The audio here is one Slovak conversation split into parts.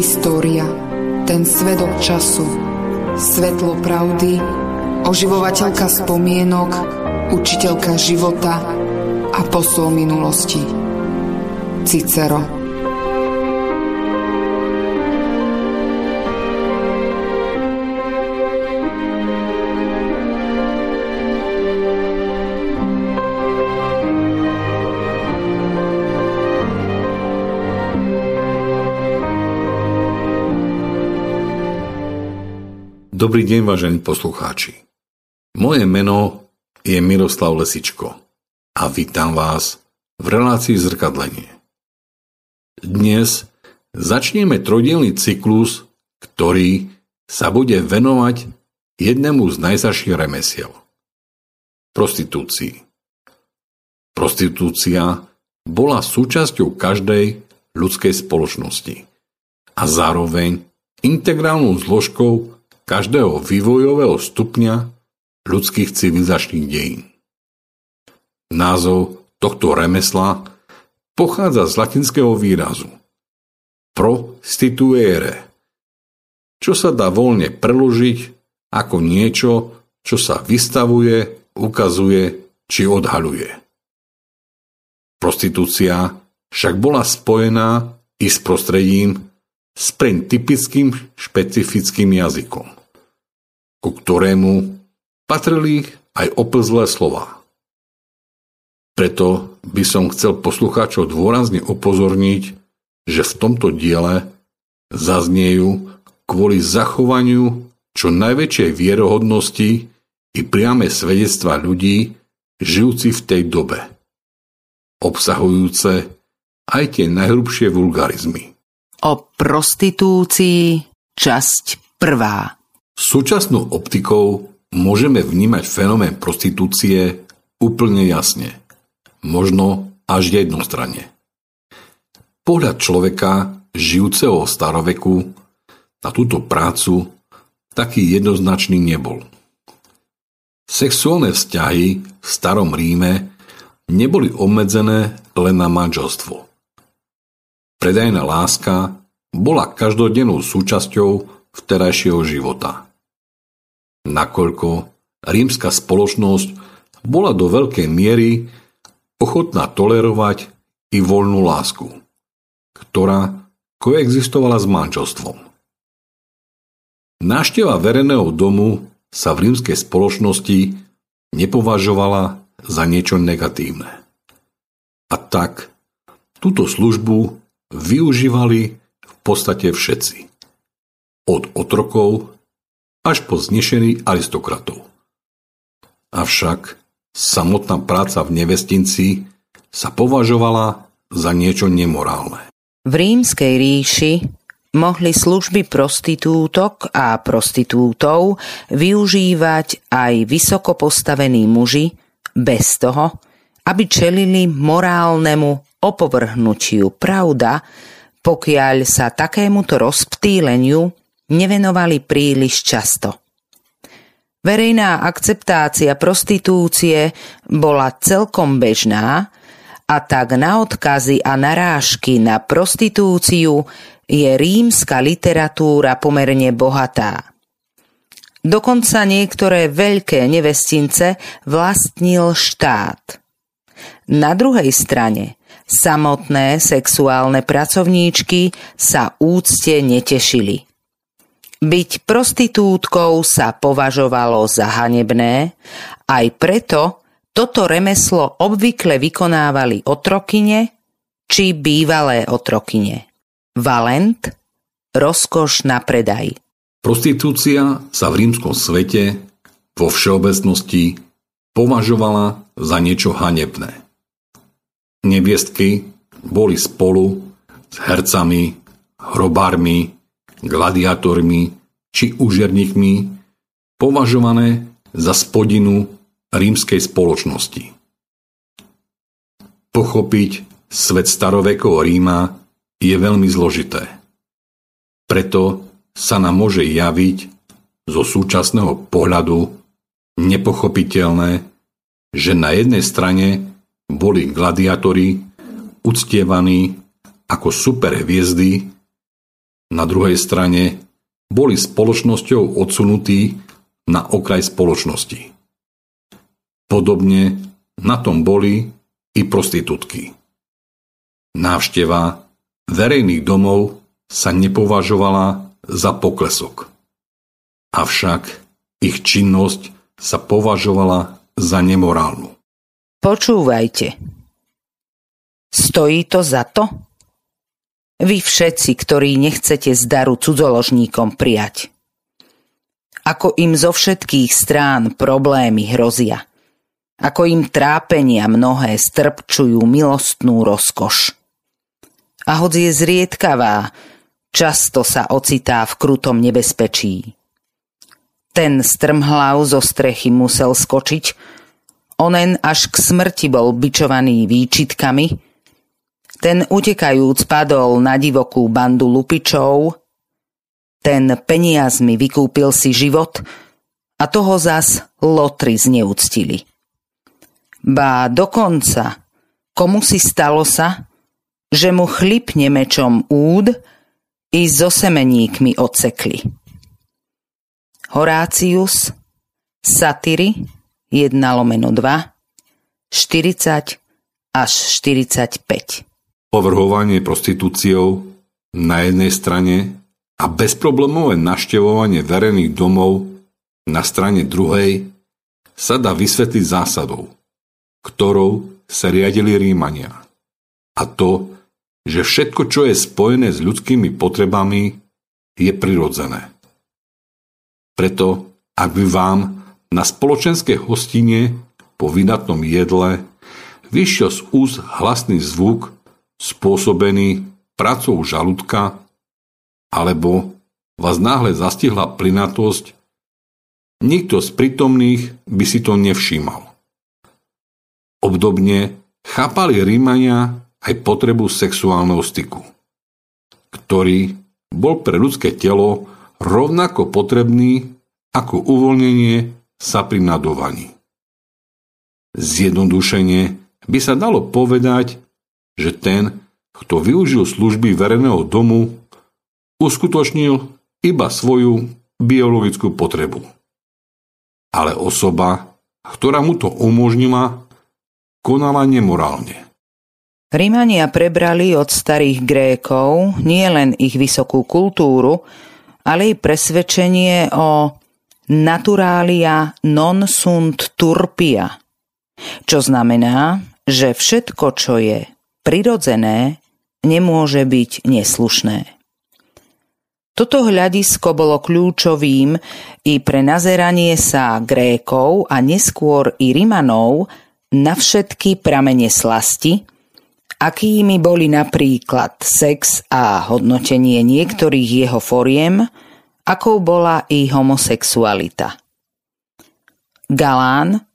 História, ten svedok času, svetlo pravdy, oživovateľka spomienok, učiteľka života a posol minulosti. Cicero Dobrý deň, vážení poslucháči. Moje meno je Miroslav Lesičko a vítam vás v relácii Zrkadlenie. Dnes začneme trojdielný cyklus, ktorý sa bude venovať jednému z najzaších remesiel. Prostitúcii. Prostitúcia bola súčasťou každej ľudskej spoločnosti a zároveň integrálnou zložkou každého vývojového stupňa ľudských civilizačných dejín. Názov tohto remesla pochádza z latinského výrazu prostituere, čo sa dá voľne preložiť ako niečo, čo sa vystavuje, ukazuje či odhaľuje. Prostitúcia však bola spojená i s prostredím s typickým špecifickým jazykom ku ktorému patrili aj oplzlé slova. Preto by som chcel poslucháčov dôrazne upozorniť, že v tomto diele zazniejú kvôli zachovaniu čo najväčšej vierohodnosti i priame svedectva ľudí, žijúci v tej dobe, obsahujúce aj tie najhrubšie vulgarizmy. O prostitúcii časť prvá. Súčasnou optikou môžeme vnímať fenomén prostitúcie úplne jasne. Možno až jednostranne. Pohľad človeka, žijúceho staroveku, na túto prácu taký jednoznačný nebol. Sexuálne vzťahy v starom Ríme neboli obmedzené len na manželstvo. Predajná láska bola každodennou súčasťou vterajšieho života nakoľko rímska spoločnosť bola do veľkej miery ochotná tolerovať i voľnú lásku, ktorá koexistovala s manželstvom. Nášteva verejného domu sa v rímskej spoločnosti nepovažovala za niečo negatívne. A tak túto službu využívali v podstate všetci. Od otrokov až po znešení aristokratov. Avšak samotná práca v nevestinci sa považovala za niečo nemorálne. V rímskej ríši mohli služby prostitútok a prostitútov využívať aj vysoko postavení muži bez toho, aby čelili morálnemu opovrhnutiu. Pravda, pokiaľ sa takémuto rozptýleniu nevenovali príliš často. Verejná akceptácia prostitúcie bola celkom bežná a tak na odkazy a narážky na prostitúciu je rímska literatúra pomerne bohatá. Dokonca niektoré veľké nevestince vlastnil štát. Na druhej strane samotné sexuálne pracovníčky sa úcte netešili. Byť prostitútkou sa považovalo za hanebné, aj preto toto remeslo obvykle vykonávali otrokyne či bývalé otrokyne. Valent, rozkoš na predaj. Prostitúcia sa v rímskom svete vo všeobecnosti považovala za niečo hanebné. Neviestky boli spolu s hercami, hrobármi, gladiátormi či úžerníkmi považované za spodinu rímskej spoločnosti. Pochopiť svet starovekého Ríma je veľmi zložité. Preto sa nám môže javiť zo súčasného pohľadu nepochopiteľné, že na jednej strane boli gladiátori uctievaní ako superhviezdy Na druhej strane boli spoločnosťou odsunutí na okraj spoločnosti. Podobne na tom boli i prostitútky. Návšteva verejných domov sa nepovažovala za poklesok. Avšak ich činnosť sa považovala za nemorálnu. Počúvajte. Stojí to za to? Vy všetci, ktorí nechcete z daru cudzoložníkom prijať. Ako im zo všetkých strán problémy hrozia. Ako im trápenia mnohé strpčujú milostnú rozkoš. A hoď je zriedkavá, často sa ocitá v krutom nebezpečí. Ten strmhlav zo strechy musel skočiť, onen až k smrti bol bičovaný výčitkami, ten utekajúc padol na divokú bandu lupičov, ten peniazmi vykúpil si život a toho zas lotry zneúctili. Ba dokonca, komu si stalo sa, že mu chlipne mečom úd i so semeníkmi odsekli. Horácius, Satyry 1 lomeno 2, 40 až 45. Povrhovanie prostitúciou na jednej strane a bezproblémové naštevovanie verejných domov na strane druhej sa dá vysvetliť zásadou, ktorou sa riadili Rímania. A to, že všetko, čo je spojené s ľudskými potrebami, je prirodzené. Preto, ak by vám na spoločenskej hostine po vydatnom jedle vyšiel z úst hlasný zvuk spôsobený pracou žalúdka, alebo vás náhle zastihla plynatosť, nikto z prítomných by si to nevšímal. Obdobne chápali Rímania aj potrebu sexuálneho styku, ktorý bol pre ľudské telo rovnako potrebný ako uvoľnenie sa pri nadovaní. Zjednodušenie by sa dalo povedať, že ten, kto využil služby verejného domu, uskutočnil iba svoju biologickú potrebu. Ale osoba, ktorá mu to umožnila, konala nemorálne. Rímania prebrali od starých Grékov nielen ich vysokú kultúru, ale i presvedčenie o naturalia non sunt turpia, čo znamená, že všetko, čo je prirodzené, nemôže byť neslušné. Toto hľadisko bolo kľúčovým i pre nazeranie sa Grékov a neskôr i Rimanov na všetky pramene slasti, akými boli napríklad sex a hodnotenie niektorých jeho foriem, akou bola i homosexualita. Galán,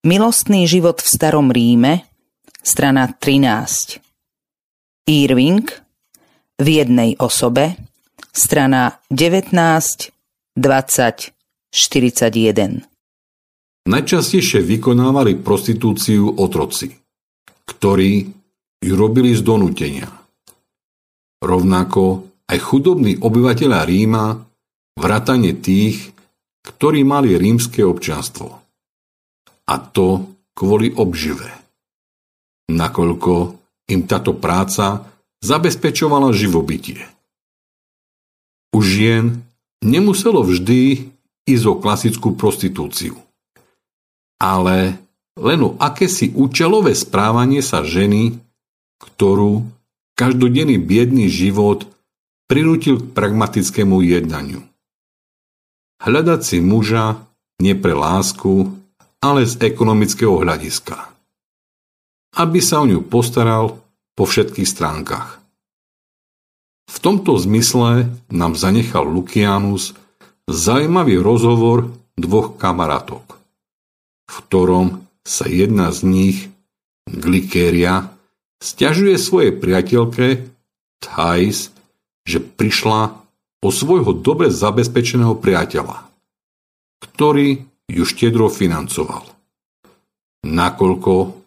Milostný život v starom Ríme, strana 13. Irving, v jednej osobe, strana 19, 20, 41. Najčastejšie vykonávali prostitúciu otroci, ktorí ju robili z donútenia. Rovnako aj chudobní obyvateľa Ríma, vrátane tých, ktorí mali rímske občanstvo. A to kvôli obžive. Nakoľko im táto práca zabezpečovala živobytie. U žien nemuselo vždy ísť o klasickú prostitúciu. Ale len o akési účelové správanie sa ženy ktorú každodenný biedný život prinútil k pragmatickému jednaniu. Hľadať si muža nie pre lásku, ale z ekonomického hľadiska. Aby sa o ňu postaral po všetkých stránkach. V tomto zmysle nám zanechal Lukianus zaujímavý rozhovor dvoch kamarátok, v ktorom sa jedna z nich, Glikéria, Sťažuje svojej priateľke Thais, že prišla o svojho dobre zabezpečeného priateľa, ktorý ju štedro financoval. Nakoľko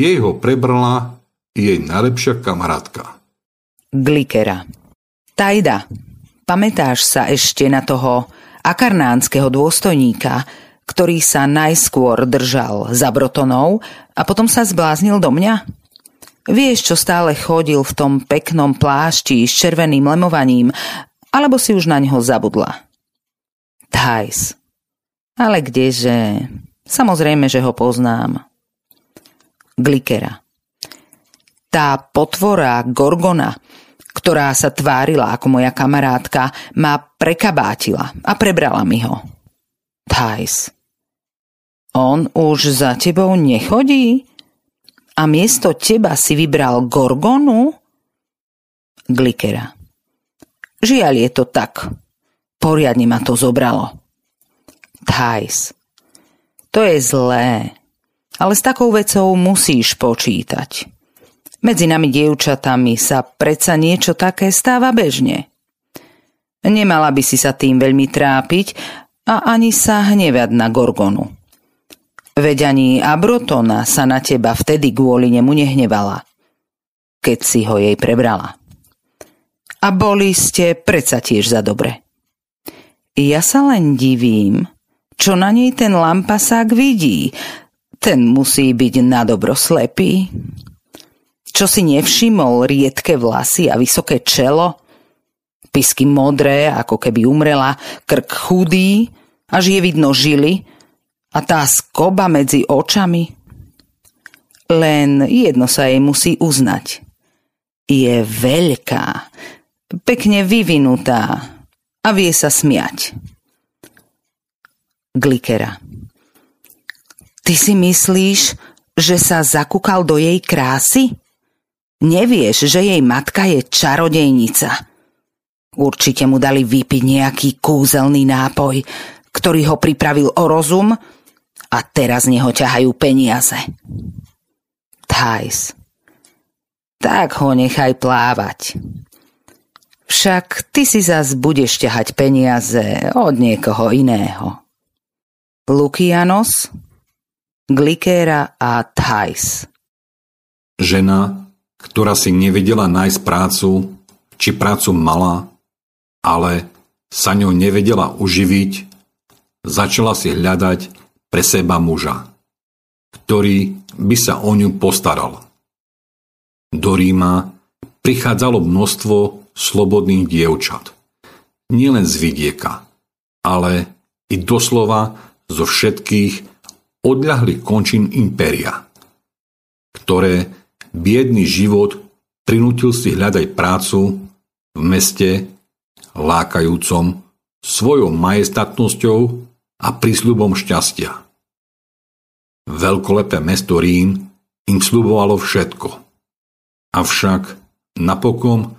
jej ho prebrala jej najlepšia kamarátka. Glikera. Tajda, pamätáš sa ešte na toho akarnánskeho dôstojníka, ktorý sa najskôr držal za brotonou a potom sa zbláznil do mňa? Vieš, čo stále chodil v tom peknom plášti s červeným lemovaním, alebo si už na neho zabudla? Thais. Ale kdeže? Samozrejme, že ho poznám. Glikera. Tá potvora Gorgona, ktorá sa tvárila ako moja kamarátka, ma prekabátila a prebrala mi ho. Thais. On už za tebou nechodí? A miesto teba si vybral Gorgonu? Glikera. Žiaľ je to tak. Poriadne ma to zobralo. Thais. To je zlé. Ale s takou vecou musíš počítať. Medzi nami dievčatami sa predsa niečo také stáva bežne. Nemala by si sa tým veľmi trápiť a ani sa hnevať na Gorgonu. Veď ani Abrotona sa na teba vtedy kvôli nemu nehnevala, keď si ho jej prebrala. A boli ste predsa tiež za dobre. Ja sa len divím, čo na nej ten lampasák vidí. Ten musí byť na dobro slepý. Čo si nevšimol riedke vlasy a vysoké čelo? Pisky modré, ako keby umrela, krk chudý, až je vidno žily a tá skoba medzi očami. Len jedno sa jej musí uznať. Je veľká, pekne vyvinutá a vie sa smiať. Glikera. Ty si myslíš, že sa zakúkal do jej krásy? Nevieš, že jej matka je čarodejnica. Určite mu dali vypiť nejaký kúzelný nápoj, ktorý ho pripravil o rozum a teraz neho ťahajú peniaze. Thais. Tak ho nechaj plávať. Však ty si zas budeš ťahať peniaze od niekoho iného. Lukianos, Glikera a Thais. Žena, ktorá si nevedela nájsť prácu, či prácu mala, ale sa ňou nevedela uživiť, začala si hľadať pre seba muža, ktorý by sa o ňu postaral. Do Ríma prichádzalo množstvo slobodných dievčat. Nielen z vidieka, ale i doslova zo všetkých odľahlých končín impéria, ktoré biedný život prinútil si hľadať prácu v meste lákajúcom svojou majestatnosťou a prísľubom šťastia. Veľkolepé mesto Rím im slubovalo všetko. Avšak napokon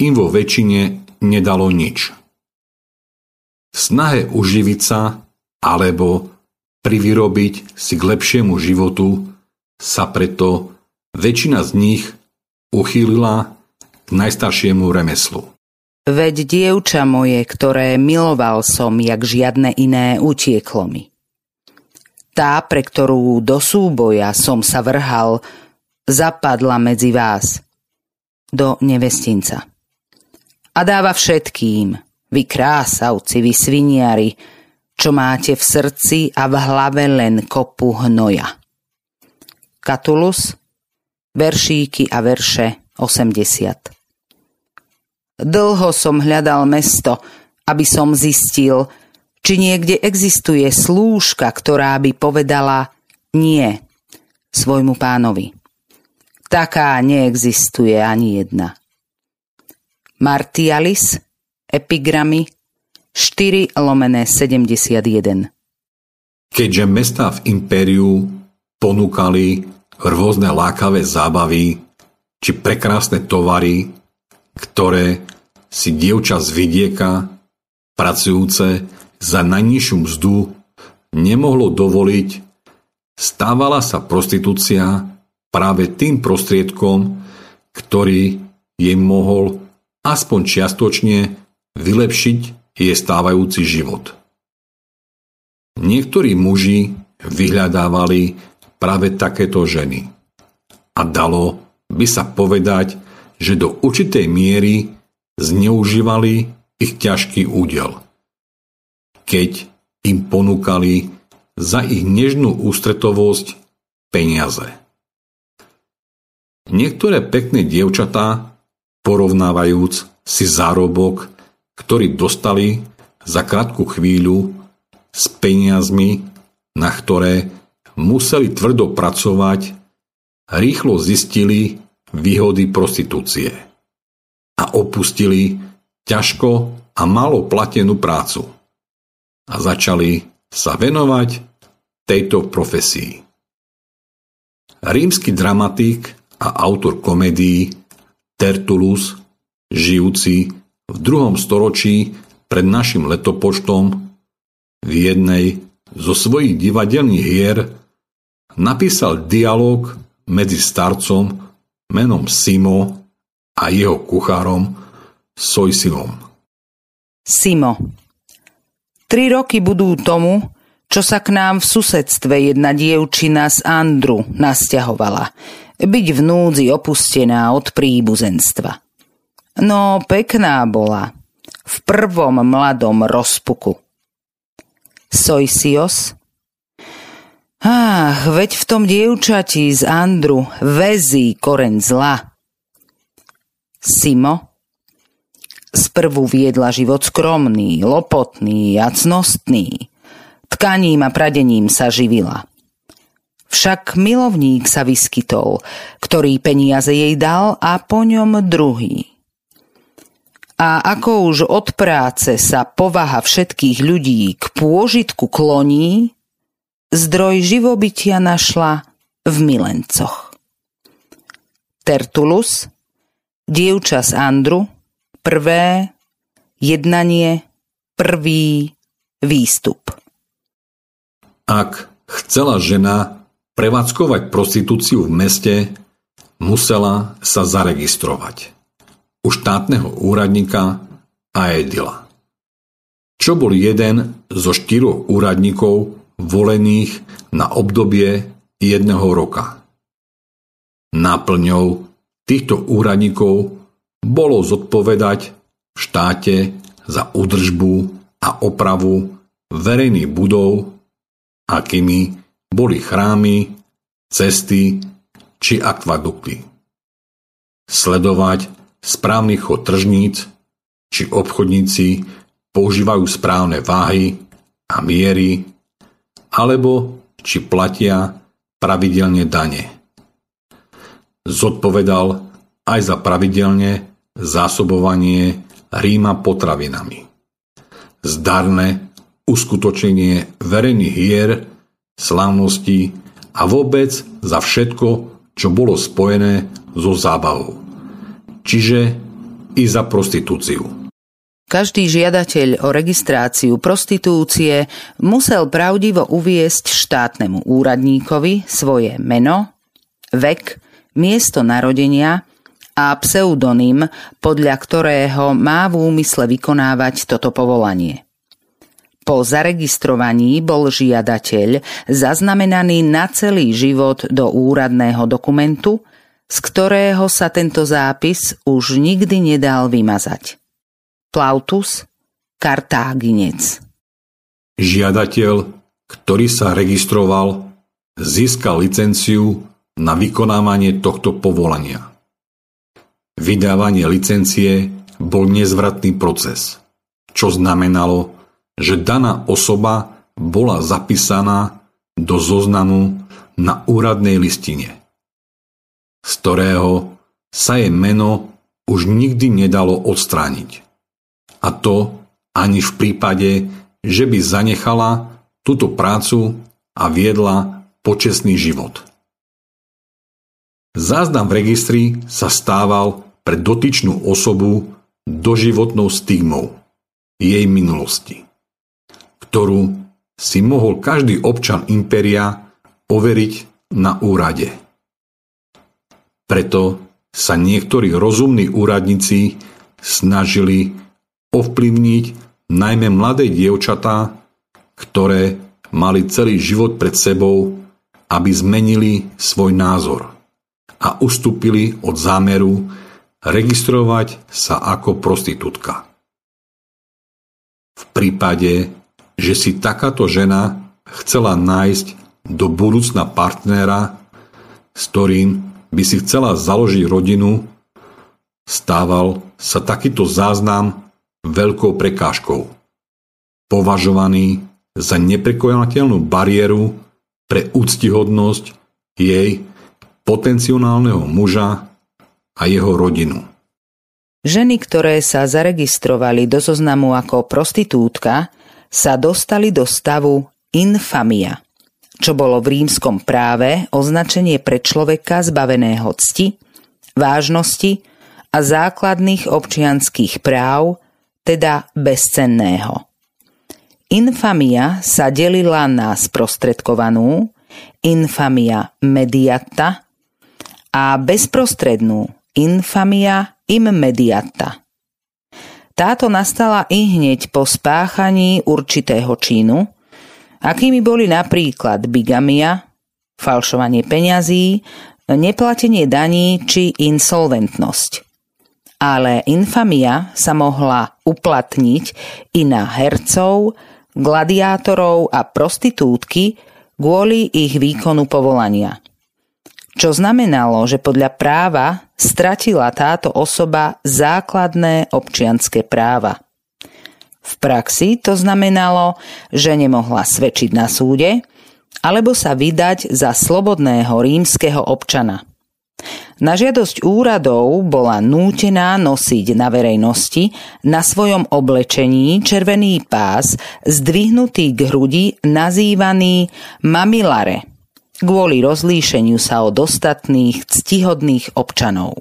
im vo väčšine nedalo nič. V snahe uživiť sa alebo privyrobiť si k lepšiemu životu sa preto Väčšina z nich uchýlila k najstaršiemu remeslu. Veď dievča moje, ktoré miloval som, jak žiadne iné, utieklo mi. Tá, pre ktorú do súboja som sa vrhal, zapadla medzi vás, do nevestinca. A dáva všetkým, vy krásavci, vy sviniari, čo máte v srdci a v hlave len kopu hnoja. Katulus veršíky a verše 80. Dlho som hľadal mesto, aby som zistil, či niekde existuje slúžka, ktorá by povedala nie svojmu pánovi. Taká neexistuje ani jedna. Martialis, epigramy 4 lomené 71 Keďže mesta v impériu ponúkali rôzne lákavé zábavy či prekrásne tovary, ktoré si dievča z vidieka, pracujúce za najnižšiu mzdu, nemohlo dovoliť, stávala sa prostitúcia práve tým prostriedkom, ktorý jej mohol aspoň čiastočne vylepšiť jej stávajúci život. Niektorí muži vyhľadávali práve takéto ženy. A dalo by sa povedať, že do určitej miery zneužívali ich ťažký údel. Keď im ponúkali za ich nežnú ústretovosť peniaze. Niektoré pekné dievčatá, porovnávajúc si zárobok, ktorý dostali za krátku chvíľu s peniazmi, na ktoré museli tvrdo pracovať, rýchlo zistili výhody prostitúcie a opustili ťažko a malo platenú prácu a začali sa venovať tejto profesii. Rímsky dramatik a autor komédií Tertullus, žijúci v druhom storočí pred našim letopočtom, v jednej zo svojich divadelných hier napísal dialog medzi starcom menom Simo a jeho kuchárom Sojsilom. Simo. Tri roky budú tomu, čo sa k nám v susedstve jedna dievčina z Andru nasťahovala. Byť v núdzi opustená od príbuzenstva. No, pekná bola. V prvom mladom rozpuku. Sojsios? Ach, veď v tom dievčati z Andru vezí koreň zla. Simo? Sprvu viedla život skromný, lopotný, jacnostný Tkaním a pradením sa živila. Však milovník sa vyskytol, ktorý peniaze jej dal a po ňom druhý. A ako už od práce sa povaha všetkých ľudí k pôžitku kloní, zdroj živobytia našla v milencoch. Tertulus, dievča z Andru, prvé, jednanie, prvý výstup. Ak chcela žena prevádzkovať prostitúciu v meste, musela sa zaregistrovať u štátneho úradníka a edila. Čo bol jeden zo štyroch úradníkov volených na obdobie jedného roka. Náplňou týchto úradníkov bolo zodpovedať v štáte za údržbu a opravu verejných budov akými boli chrámy, cesty či akvadukty. Sledovať správny chod tržníc, či obchodníci používajú správne váhy a miery, alebo či platia pravidelne dane. Zodpovedal aj za pravidelne zásobovanie Ríma potravinami. Zdarné uskutočnenie verejných hier, slávností a vôbec za všetko, čo bolo spojené so zábavou. Čiže i za prostitúciu. Každý žiadateľ o registráciu prostitúcie musel pravdivo uviesť štátnemu úradníkovi svoje meno, vek, miesto narodenia a pseudonym, podľa ktorého má v úmysle vykonávať toto povolanie. Po zaregistrovaní bol žiadateľ zaznamenaný na celý život do úradného dokumentu, z ktorého sa tento zápis už nikdy nedal vymazať. Plautus, Kartáginec Žiadateľ, ktorý sa registroval, získal licenciu na vykonávanie tohto povolania. Vydávanie licencie bol nezvratný proces, čo znamenalo, že daná osoba bola zapísaná do zoznamu na úradnej listine, z ktorého sa jej meno už nikdy nedalo odstrániť. A to ani v prípade, že by zanechala túto prácu a viedla počestný život. Záznam v registri sa stával pre dotyčnú osobu doživotnou stigmou jej minulosti ktorú si mohol každý občan impéria overiť na úrade. Preto sa niektorí rozumní úradníci snažili ovplyvniť najmä mladé dievčatá, ktoré mali celý život pred sebou, aby zmenili svoj názor a ustúpili od zámeru registrovať sa ako prostitútka. v prípade, že si takáto žena chcela nájsť do budúcna partnera, s ktorým by si chcela založiť rodinu, stával sa takýto záznam veľkou prekážkou. Považovaný za neprekonateľnú bariéru pre úctihodnosť jej potenciálneho muža a jeho rodinu. Ženy, ktoré sa zaregistrovali do zoznamu ako prostitútka, sa dostali do stavu infamia, čo bolo v rímskom práve označenie pre človeka zbaveného cti, vážnosti a základných občianských práv, teda bezcenného. Infamia sa delila na sprostredkovanú, infamia mediata a bezprostrednú infamia immediata. Táto nastala i hneď po spáchaní určitého činu, akými boli napríklad bigamia, falšovanie peňazí, neplatenie daní či insolventnosť. Ale infamia sa mohla uplatniť i na hercov, gladiátorov a prostitútky kvôli ich výkonu povolania – čo znamenalo, že podľa práva stratila táto osoba základné občianské práva. V praxi to znamenalo, že nemohla svedčiť na súde alebo sa vydať za slobodného rímskeho občana. Na žiadosť úradov bola nútená nosiť na verejnosti na svojom oblečení červený pás zdvihnutý k hrudi nazývaný mamilare – kvôli rozlíšeniu sa od ostatných ctihodných občanov.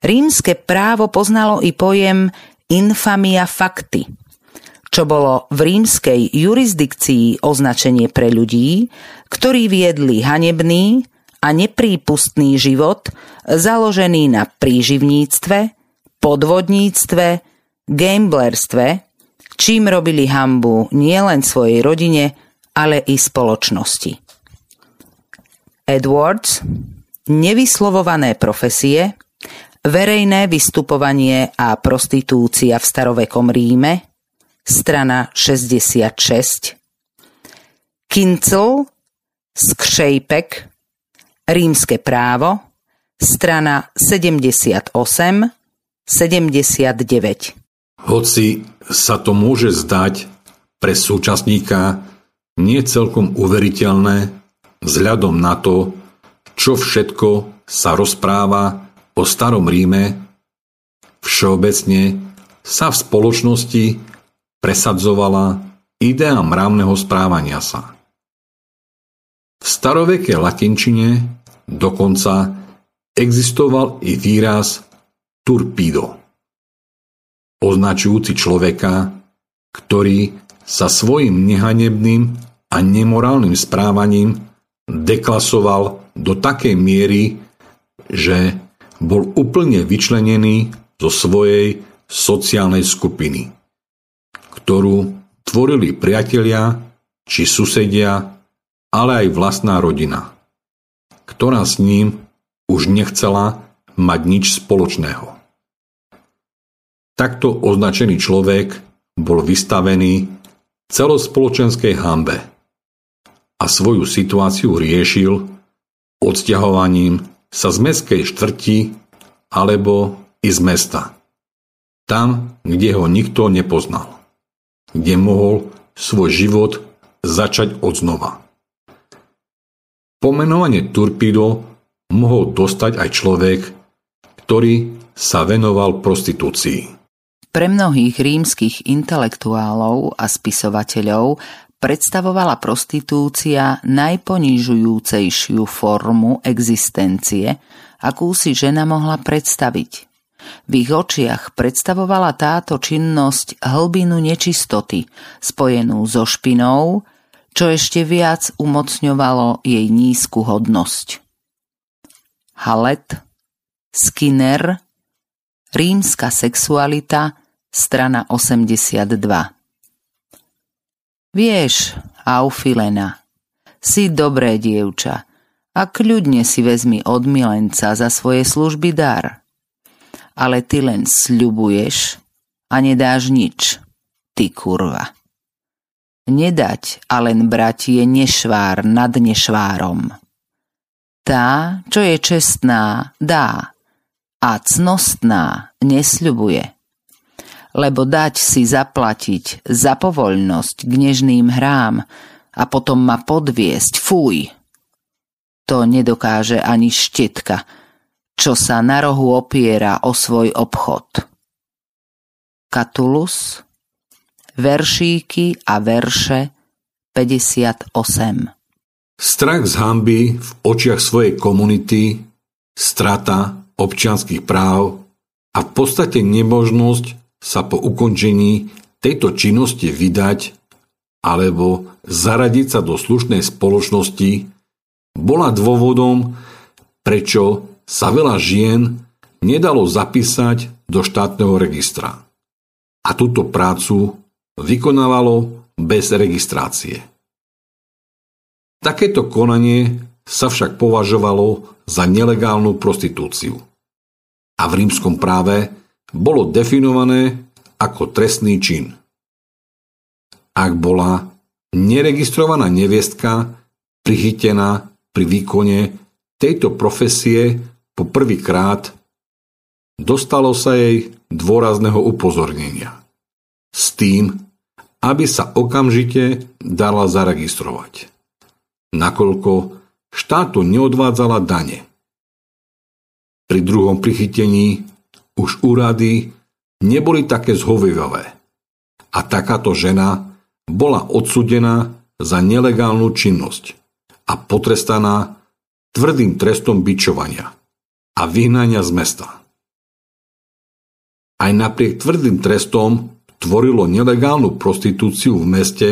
Rímske právo poznalo i pojem infamia facti, čo bolo v rímskej jurisdikcii označenie pre ľudí, ktorí viedli hanebný a neprípustný život založený na príživníctve, podvodníctve, gamblerstve, čím robili hambu nielen svojej rodine, ale i spoločnosti. Edwards, nevyslovované profesie, verejné vystupovanie a prostitúcia v starovekom Ríme, strana 66, Kincel, Skřejpek, Rímske právo, strana 78, 79. Hoci sa to môže zdať pre súčasníka nie celkom uveriteľné, vzhľadom na to, čo všetko sa rozpráva o starom Ríme, všeobecne sa v spoločnosti presadzovala idea mravného správania sa. V starovekej latinčine dokonca existoval i výraz turpido, označujúci človeka, ktorý sa svojim nehanebným a nemorálnym správaním deklasoval do takej miery, že bol úplne vyčlenený zo svojej sociálnej skupiny, ktorú tvorili priatelia či susedia, ale aj vlastná rodina, ktorá s ním už nechcela mať nič spoločného. Takto označený človek bol vystavený celospoločenskej hambe – a svoju situáciu riešil odsťahovaním sa z mestskej štvrti alebo i z mesta. Tam, kde ho nikto nepoznal. Kde mohol svoj život začať od znova. Pomenovanie Turpido mohol dostať aj človek, ktorý sa venoval prostitúcii. Pre mnohých rímskych intelektuálov a spisovateľov predstavovala prostitúcia najponižujúcejšiu formu existencie, akú si žena mohla predstaviť. V ich očiach predstavovala táto činnosť hlbinu nečistoty, spojenú so špinou, čo ešte viac umocňovalo jej nízku hodnosť. Halet, Skinner, Rímska sexualita, strana 82 Vieš, Aufilena, si dobré dievča a kľudne si vezmi od milenca za svoje služby dar. Ale ty len sľubuješ a nedáš nič. ty kurva. Nedať a len brať je nešvár nad nešvárom. Tá, čo je čestná, dá a cnostná nesľubuje. Lebo dať si zaplatiť za povoľnosť k nežným hrám a potom ma podviesť, fuj. To nedokáže ani štetka, čo sa na rohu opiera o svoj obchod. Katulus veršíky a verše 58. Strach z hamby v očiach svojej komunity, strata občianských práv a v podstate nemožnosť sa po ukončení tejto činnosti vydať alebo zaradiť sa do slušnej spoločnosti bola dôvodom, prečo sa veľa žien nedalo zapísať do štátneho registra. A túto prácu vykonávalo bez registrácie. Takéto konanie sa však považovalo za nelegálnu prostitúciu a v rímskom práve bolo definované ako trestný čin. Ak bola neregistrovaná neviestka prichytená pri výkone tejto profesie po prvýkrát, dostalo sa jej dôrazného upozornenia. S tým, aby sa okamžite dala zaregistrovať. Nakoľko štátu neodvádzala dane. Pri druhom prichytení už úrady neboli také zhovievavé a takáto žena bola odsudená za nelegálnu činnosť a potrestaná tvrdým trestom bičovania a vyhnania z mesta. Aj napriek tvrdým trestom tvorilo nelegálnu prostitúciu v meste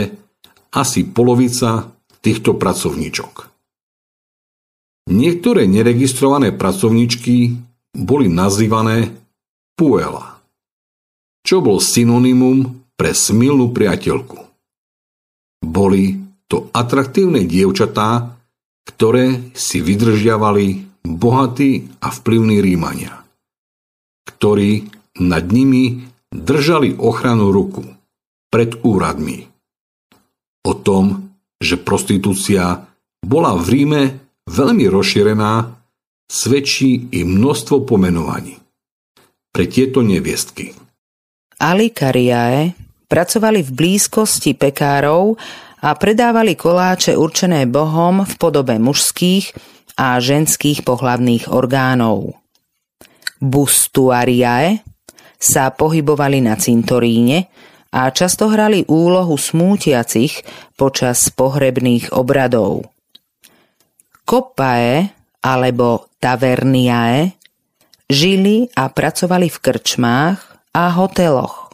asi polovica týchto pracovníčok. Niektoré neregistrované pracovníčky boli nazývané puela, čo bol synonymum pre smilnú priateľku. Boli to atraktívne dievčatá, ktoré si vydržiavali bohatí a vplyvní Rímania, ktorí nad nimi držali ochranu ruku pred úradmi. O tom, že prostitúcia bola v Ríme veľmi rozšírená, svedčí i množstvo pomenovaní. Pre tieto neviestky. Alikariae pracovali v blízkosti pekárov a predávali koláče určené Bohom v podobe mužských a ženských pohlavných orgánov. Bustuariae sa pohybovali na cintoríne a často hrali úlohu smútiacich počas pohrebných obradov. Kopae alebo taverniae žili a pracovali v krčmách a hoteloch.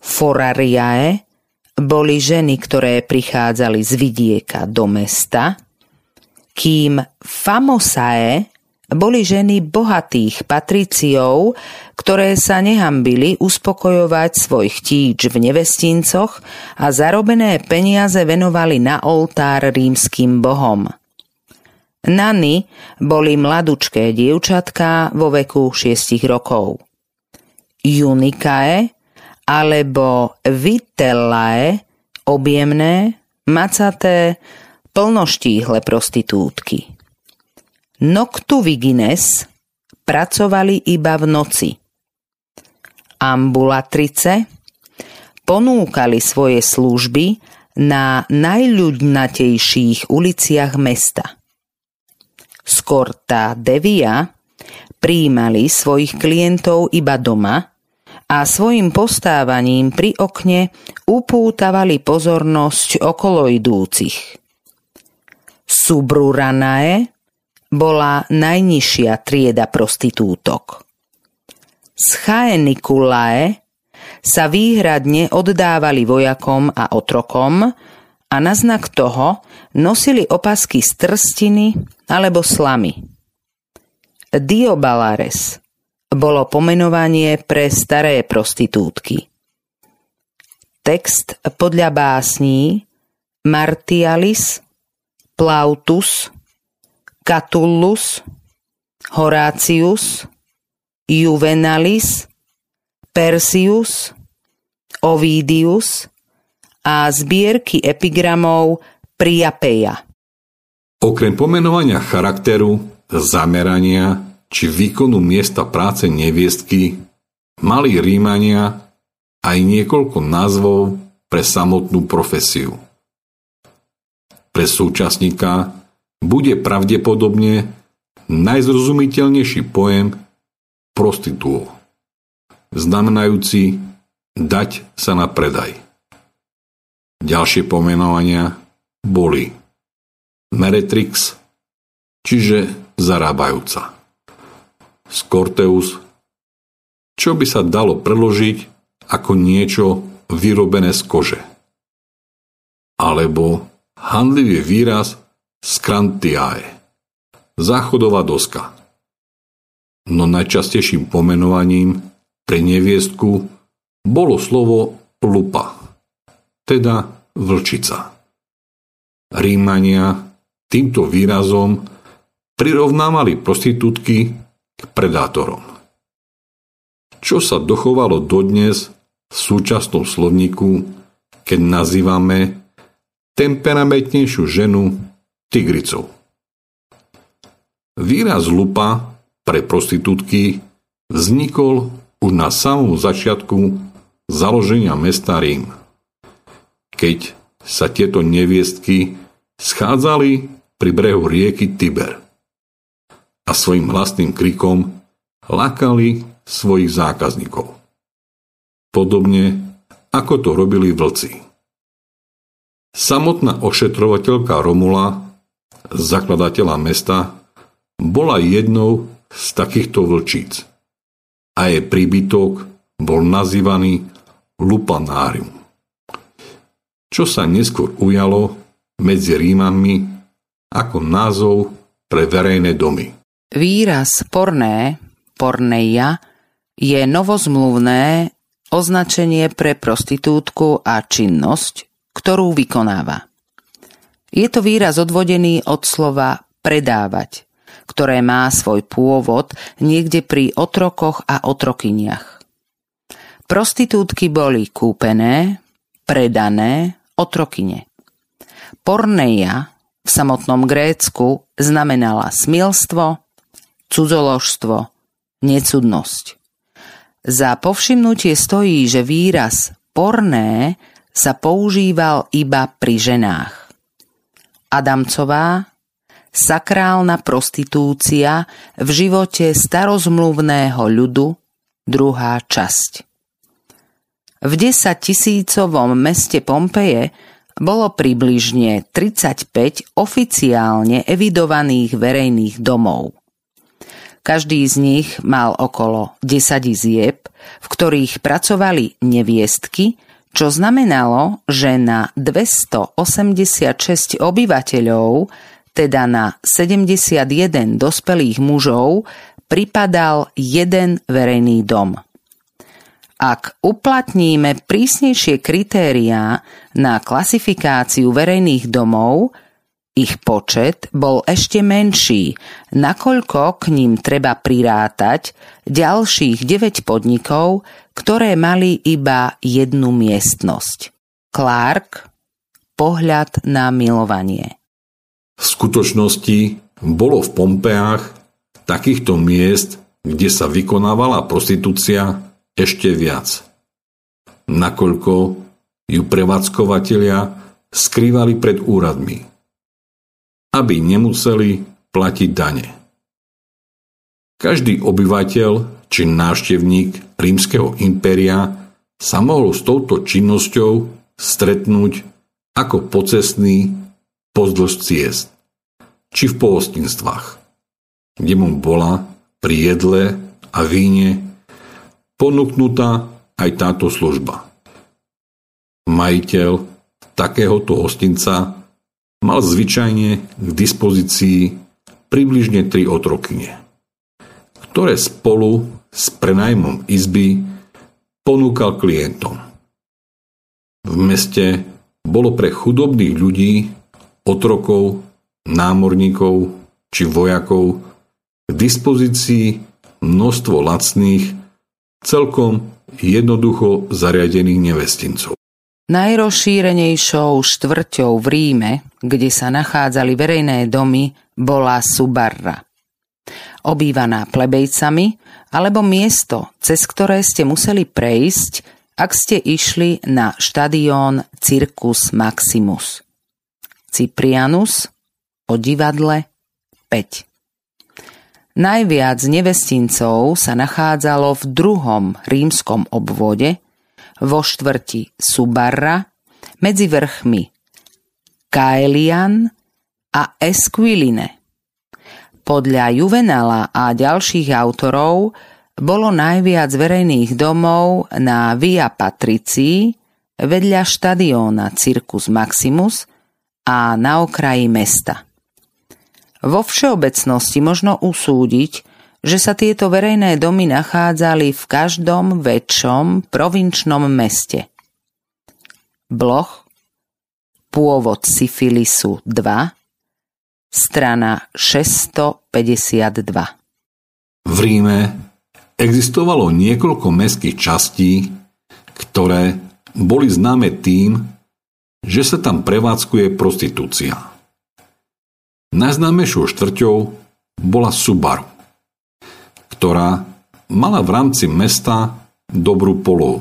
Forariae boli ženy, ktoré prichádzali z vidieka do mesta, kým famosae boli ženy bohatých patriciov, ktoré sa nehambili uspokojovať svoj chtíč v nevestincoch a zarobené peniaze venovali na oltár rímským bohom. Nany boli mladučké dievčatká vo veku 6 rokov. Junikae alebo vitellae objemné, macaté, plnoštíhle prostitútky. Noctuvigines pracovali iba v noci. Ambulatrice ponúkali svoje služby na najľudnatejších uliciach mesta. Skorta Devia príjmali svojich klientov iba doma a svojim postávaním pri okne upútavali pozornosť okolo idúcich. Subruranae bola najnižšia trieda prostitútok. Z Chaenikulae sa výhradne oddávali vojakom a otrokom a na znak toho nosili opasky z trstiny alebo slamy. Diobalares bolo pomenovanie pre staré prostitútky. Text podľa básní Martialis, Plautus, Catullus, Horácius, Juvenalis, Persius, Ovidius a zbierky epigramov Priapeja. Okrem pomenovania charakteru, zamerania či výkonu miesta práce neviestky, mali Rímania aj niekoľko názvov pre samotnú profesiu. Pre súčasníka bude pravdepodobne najzrozumiteľnejší pojem prostituo, znamenajúci dať sa na predaj. Ďalšie pomenovania boli Meretrix, čiže zarábajúca. Scorteus, čo by sa dalo preložiť ako niečo vyrobené z kože. Alebo handlivý výraz skrantiae, záchodová doska. No najčastejším pomenovaním pre neviestku bolo slovo lupa, teda vlčica. Rímania týmto výrazom prirovnávali prostitútky k predátorom. Čo sa dochovalo dodnes v súčasnom slovníku, keď nazývame temperamentnejšiu ženu tigricou. Výraz lupa pre prostitútky vznikol už na samom začiatku založenia mesta Rím, keď sa tieto neviestky schádzali pri brehu rieky Tiber a svojim hlasným krikom lakali svojich zákazníkov. Podobne ako to robili vlci. Samotná ošetrovateľka Romula, zakladateľa mesta, bola jednou z takýchto vlčíc a jej príbytok bol nazývaný Lupanárium. Čo sa neskôr ujalo medzi Rímanmi ako názov pre verejné domy. Výraz porné, porneia, je novozmluvné označenie pre prostitútku a činnosť, ktorú vykonáva. Je to výraz odvodený od slova predávať, ktoré má svoj pôvod niekde pri otrokoch a otrokyniach. Prostitútky boli kúpené, predané otrokyne. Porneia v samotnom Grécku znamenala smilstvo, cudzoložstvo, necudnosť. Za povšimnutie stojí, že výraz porné sa používal iba pri ženách. Adamcová, sakrálna prostitúcia v živote starozmluvného ľudu, druhá časť. V desaťtisícovom meste Pompeje bolo približne 35 oficiálne evidovaných verejných domov. Každý z nich mal okolo 10 izieb, v ktorých pracovali neviestky, čo znamenalo, že na 286 obyvateľov, teda na 71 dospelých mužov, pripadal jeden verejný dom. Ak uplatníme prísnejšie kritériá na klasifikáciu verejných domov, ich počet bol ešte menší, nakoľko k ním treba prirátať ďalších 9 podnikov, ktoré mali iba jednu miestnosť. Clark Pohľad na milovanie V skutočnosti bolo v Pompeách takýchto miest, kde sa vykonávala prostitúcia ešte viac. Nakoľko ju prevádzkovateľia skrývali pred úradmi aby nemuseli platiť dane. Každý obyvateľ či návštevník rímskeho impéria sa mohol s touto činnosťou stretnúť ako pocestný pozdĺž ciest, či v pohostinstvách, kde mu bola pri jedle a víne ponúknutá aj táto služba. Majiteľ takéhoto hostinca mal zvyčajne k dispozícii približne tri otrokyne, ktoré spolu s prenajmom izby ponúkal klientom. V meste bolo pre chudobných ľudí, otrokov, námorníkov či vojakov k dispozícii množstvo lacných, celkom jednoducho zariadených nevestincov. Najrozšírenejšou štvrťou v Ríme, kde sa nachádzali verejné domy, bola Subarra. Obývaná plebejcami alebo miesto, cez ktoré ste museli prejsť, ak ste išli na štadión Circus Maximus. Cyprianus o divadle 5. Najviac nevestincov sa nachádzalo v druhom rímskom obvode, vo štvrti Subarra, medzi vrchmi Kaelian a Esquiline. Podľa Juvenala a ďalších autorov bolo najviac verejných domov na Via Patricii vedľa štadióna Circus Maximus a na okraji mesta. Vo všeobecnosti možno usúdiť, že sa tieto verejné domy nachádzali v každom väčšom provinčnom meste. Bloch, pôvod syfilisu 2, strana 652. V Ríme existovalo niekoľko mestských častí, ktoré boli známe tým, že sa tam prevádzkuje prostitúcia. Najznámejšou štvrťou bola Subaru, ktorá mala v rámci mesta dobrú polohu.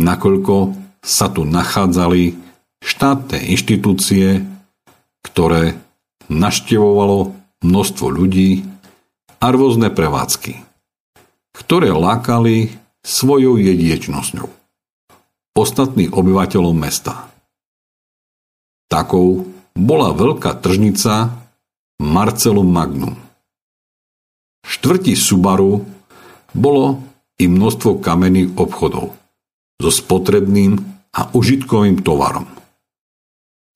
Nakoľko sa tu nachádzali štátne inštitúcie, ktoré naštevovalo množstvo ľudí a rôzne prevádzky, ktoré lákali svojou jedinečnosťou ostatných obyvateľov mesta. Takou bola veľká tržnica Marcelum Magnum. Štvrtí Subaru bolo i množstvo kamenných obchodov so spotrebným a užitkovým tovarom.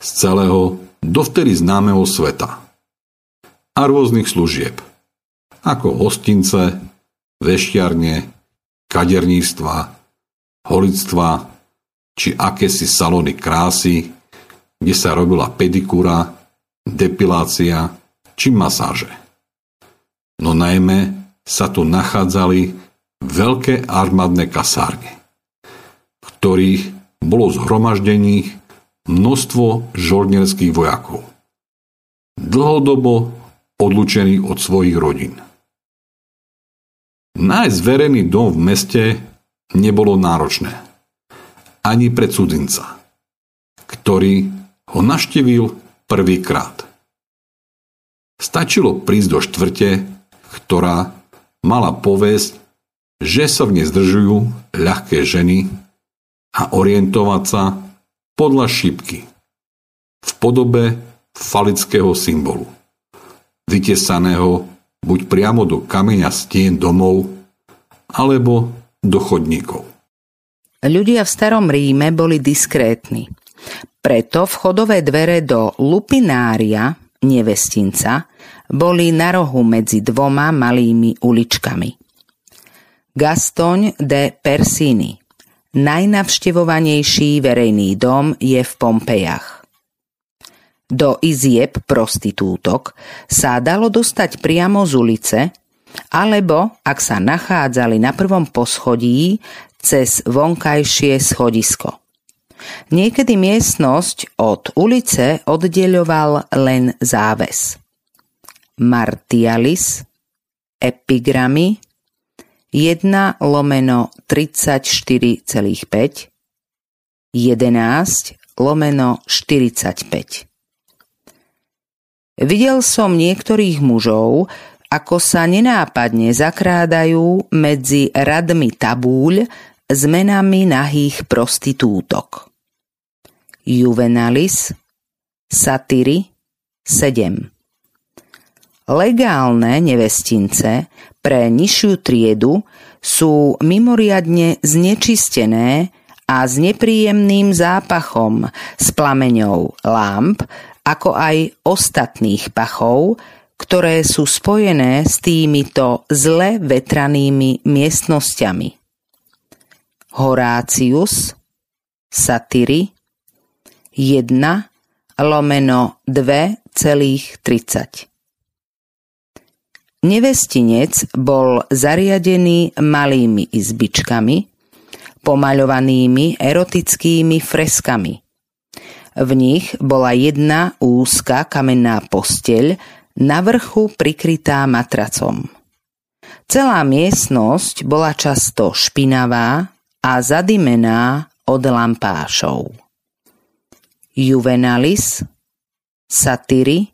Z celého dovtedy známeho sveta a rôznych služieb, ako hostince, veštiarne, kaderníctva, holictva či akési salóny krásy, kde sa robila pedikúra, depilácia či masáže. No najmä sa tu nachádzali veľké armádne kasárne, v ktorých bolo zhromaždených množstvo žoldnerských vojakov, dlhodobo odlučených od svojich rodín. Nájsť verejný dom v meste nebolo náročné – ani pre cudzinca, ktorý ho naštevil prvýkrát. Stačilo prísť do štvrte, ktorá mala povesť, že sa v nej zdržujú ľahké ženy a orientovať sa podľa šipky v podobe falického symbolu, vytesaného buď priamo do kameňa stien domov alebo do chodníkov. Ľudia v starom Ríme boli diskrétni. Preto vchodové dvere do lupinária, nevestinca, boli na rohu medzi dvoma malými uličkami. Gaston de Persini, najnavštevovanejší verejný dom, je v Pompejach. Do izieb prostitútok sa dalo dostať priamo z ulice, alebo, ak sa nachádzali na prvom poschodí, cez vonkajšie schodisko. Niekedy miestnosť od ulice oddeľoval len záves. Martialis, epigramy 1 lomeno 34,5 11 lomeno 45 Videl som niektorých mužov, ako sa nenápadne zakrádajú medzi radmi tabúľ s menami nahých prostitútok. Juvenalis, satyry 7. Legálne nevestince pre nižšiu triedu sú mimoriadne znečistené a s nepríjemným zápachom s plameňou lámp, ako aj ostatných pachov, ktoré sú spojené s týmito zle vetranými miestnosťami. Horácius, satyry, 1 lomeno 2,30 Nevestinec bol zariadený malými izbičkami, pomaľovanými erotickými freskami. V nich bola jedna úzka kamenná posteľ, na vrchu prikrytá matracom. Celá miestnosť bola často špinavá a zadimená od lampášov. Juvenalis, Satyry,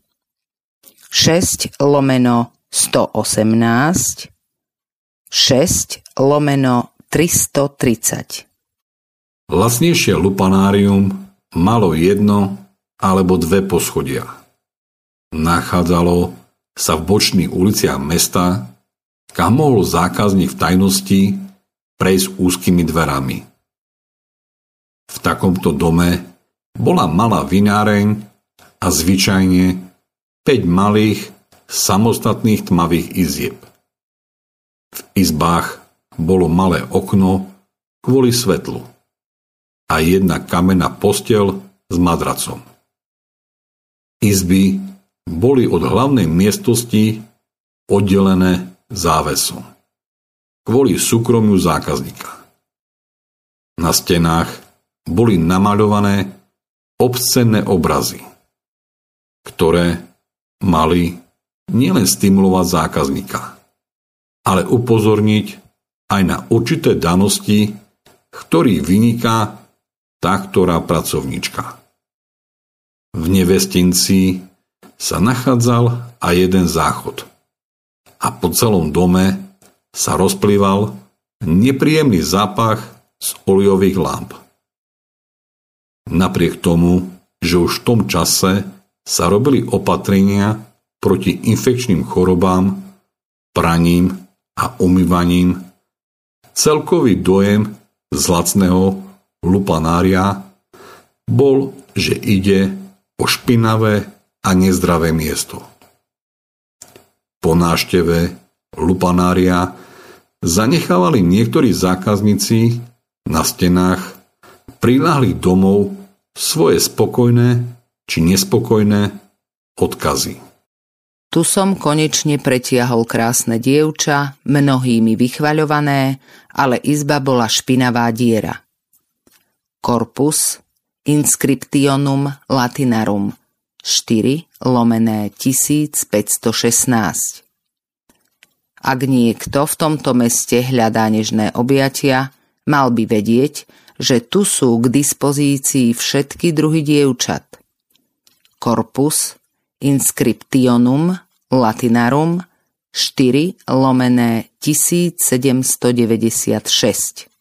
6 lomeno 118, 6 lomeno 330. Lasnejšie lupanárium malo jedno alebo dve poschodia. Nachádzalo sa v bočných uliciach mesta, kam mohol zákazník v tajnosti prejsť úzkými dverami. V takomto dome bola malá vináreň a zvyčajne 5 malých samostatných tmavých izieb. V izbách bolo malé okno kvôli svetlu a jedna kamenná postel s madracom. Izby boli od hlavnej miestnosti oddelené závesom kvôli súkromiu zákazníka. Na stenách boli namaľované obscenné obrazy, ktoré mali nielen stimulovať zákazníka, ale upozorniť aj na určité danosti, ktorý vyniká tá ktorá pracovníčka. V nevestinci sa nachádzal aj jeden záchod a po celom dome sa rozplýval nepríjemný zápach z oliových lamp. Napriek tomu, že už v tom čase sa robili opatrenia proti infekčným chorobám, praním a umývaním, celkový dojem z lacného lupanária bol, že ide o špinavé a nezdravé miesto. Po nášteve lupanária zanechávali niektorí zákazníci na stenách priláhlých domov svoje spokojné či nespokojné odkazy. Tu som konečne pretiahol krásne dievča, mnohými vychvaľované, ale izba bola špinavá diera. Corpus Inscriptionum Latinarum 4 lomené 1516 Ak niekto v tomto meste hľadá nežné objatia, mal by vedieť, že tu sú k dispozícii všetky druhy dievčat. Corpus Inscriptionum Latinarum 4 lomené 1796.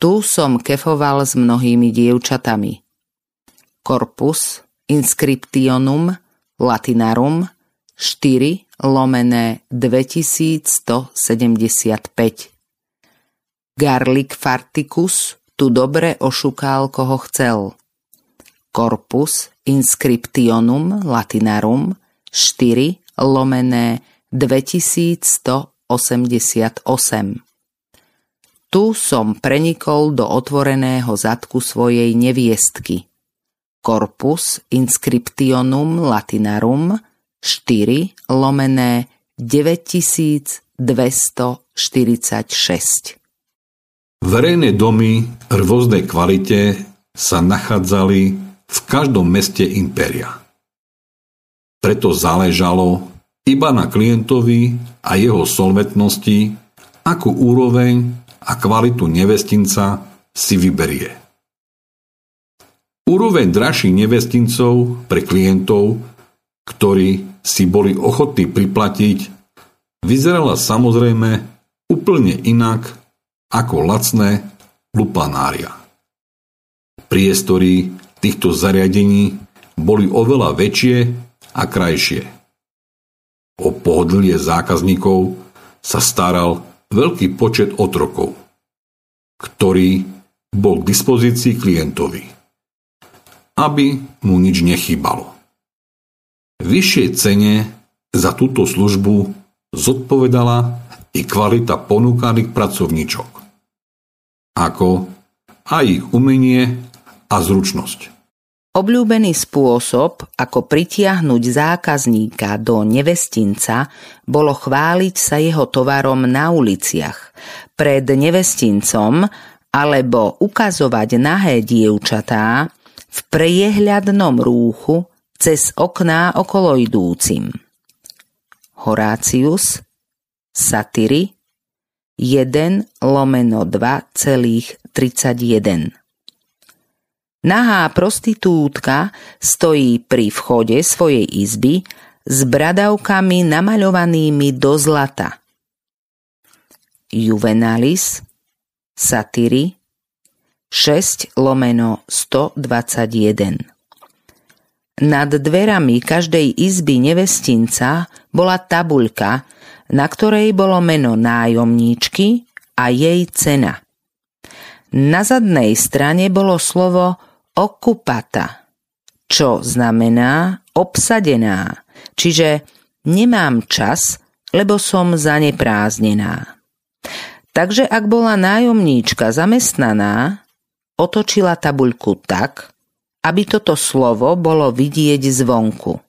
Tu som kefoval s mnohými dievčatami. Corpus Inscriptionum Latinarum 4 lomené 2175 Garlic Farticus tu dobre ošukal, koho chcel. Corpus Inscriptionum Latinarum 4 lomené 2188. Tu som prenikol do otvoreného zadku svojej neviestky. Corpus Inscriptionum Latinarum 4 lomené 9246. Verejné domy rôznej kvalite sa nachádzali v každom meste impéria. Preto záležalo iba na klientovi a jeho solvetnosti, akú úroveň a kvalitu nevestinca si vyberie. Úroveň dražších nevestincov pre klientov, ktorí si boli ochotní priplatiť, vyzerala samozrejme úplne inak ako lacné lupanária. Priestory týchto zariadení boli oveľa väčšie a krajšie. O pohodlie zákazníkov sa staral veľký počet otrokov, ktorý bol k dispozícii klientovi, aby mu nič nechýbalo. Vyššej cene za túto službu zodpovedala i kvalita ponúkaných pracovníčok, ako aj ich umenie a zručnosť. Obľúbený spôsob, ako pritiahnuť zákazníka do nevestinca, bolo chváliť sa jeho tovarom na uliciach, pred nevestincom alebo ukazovať nahé dievčatá v priehľadnom rúchu cez okná okolo idúcim. Horácius, Satyry, 1 lomeno 2,31 Nahá prostitútka stojí pri vchode svojej izby s bradavkami namaľovanými do zlata. Juvenalis, Satyry, 6 lomeno 121 Nad dverami každej izby nevestinca bola tabuľka, na ktorej bolo meno nájomníčky a jej cena. Na zadnej strane bolo slovo okupata, čo znamená obsadená, čiže nemám čas, lebo som zanepráznená. Takže ak bola nájomníčka zamestnaná, otočila tabuľku tak, aby toto slovo bolo vidieť zvonku.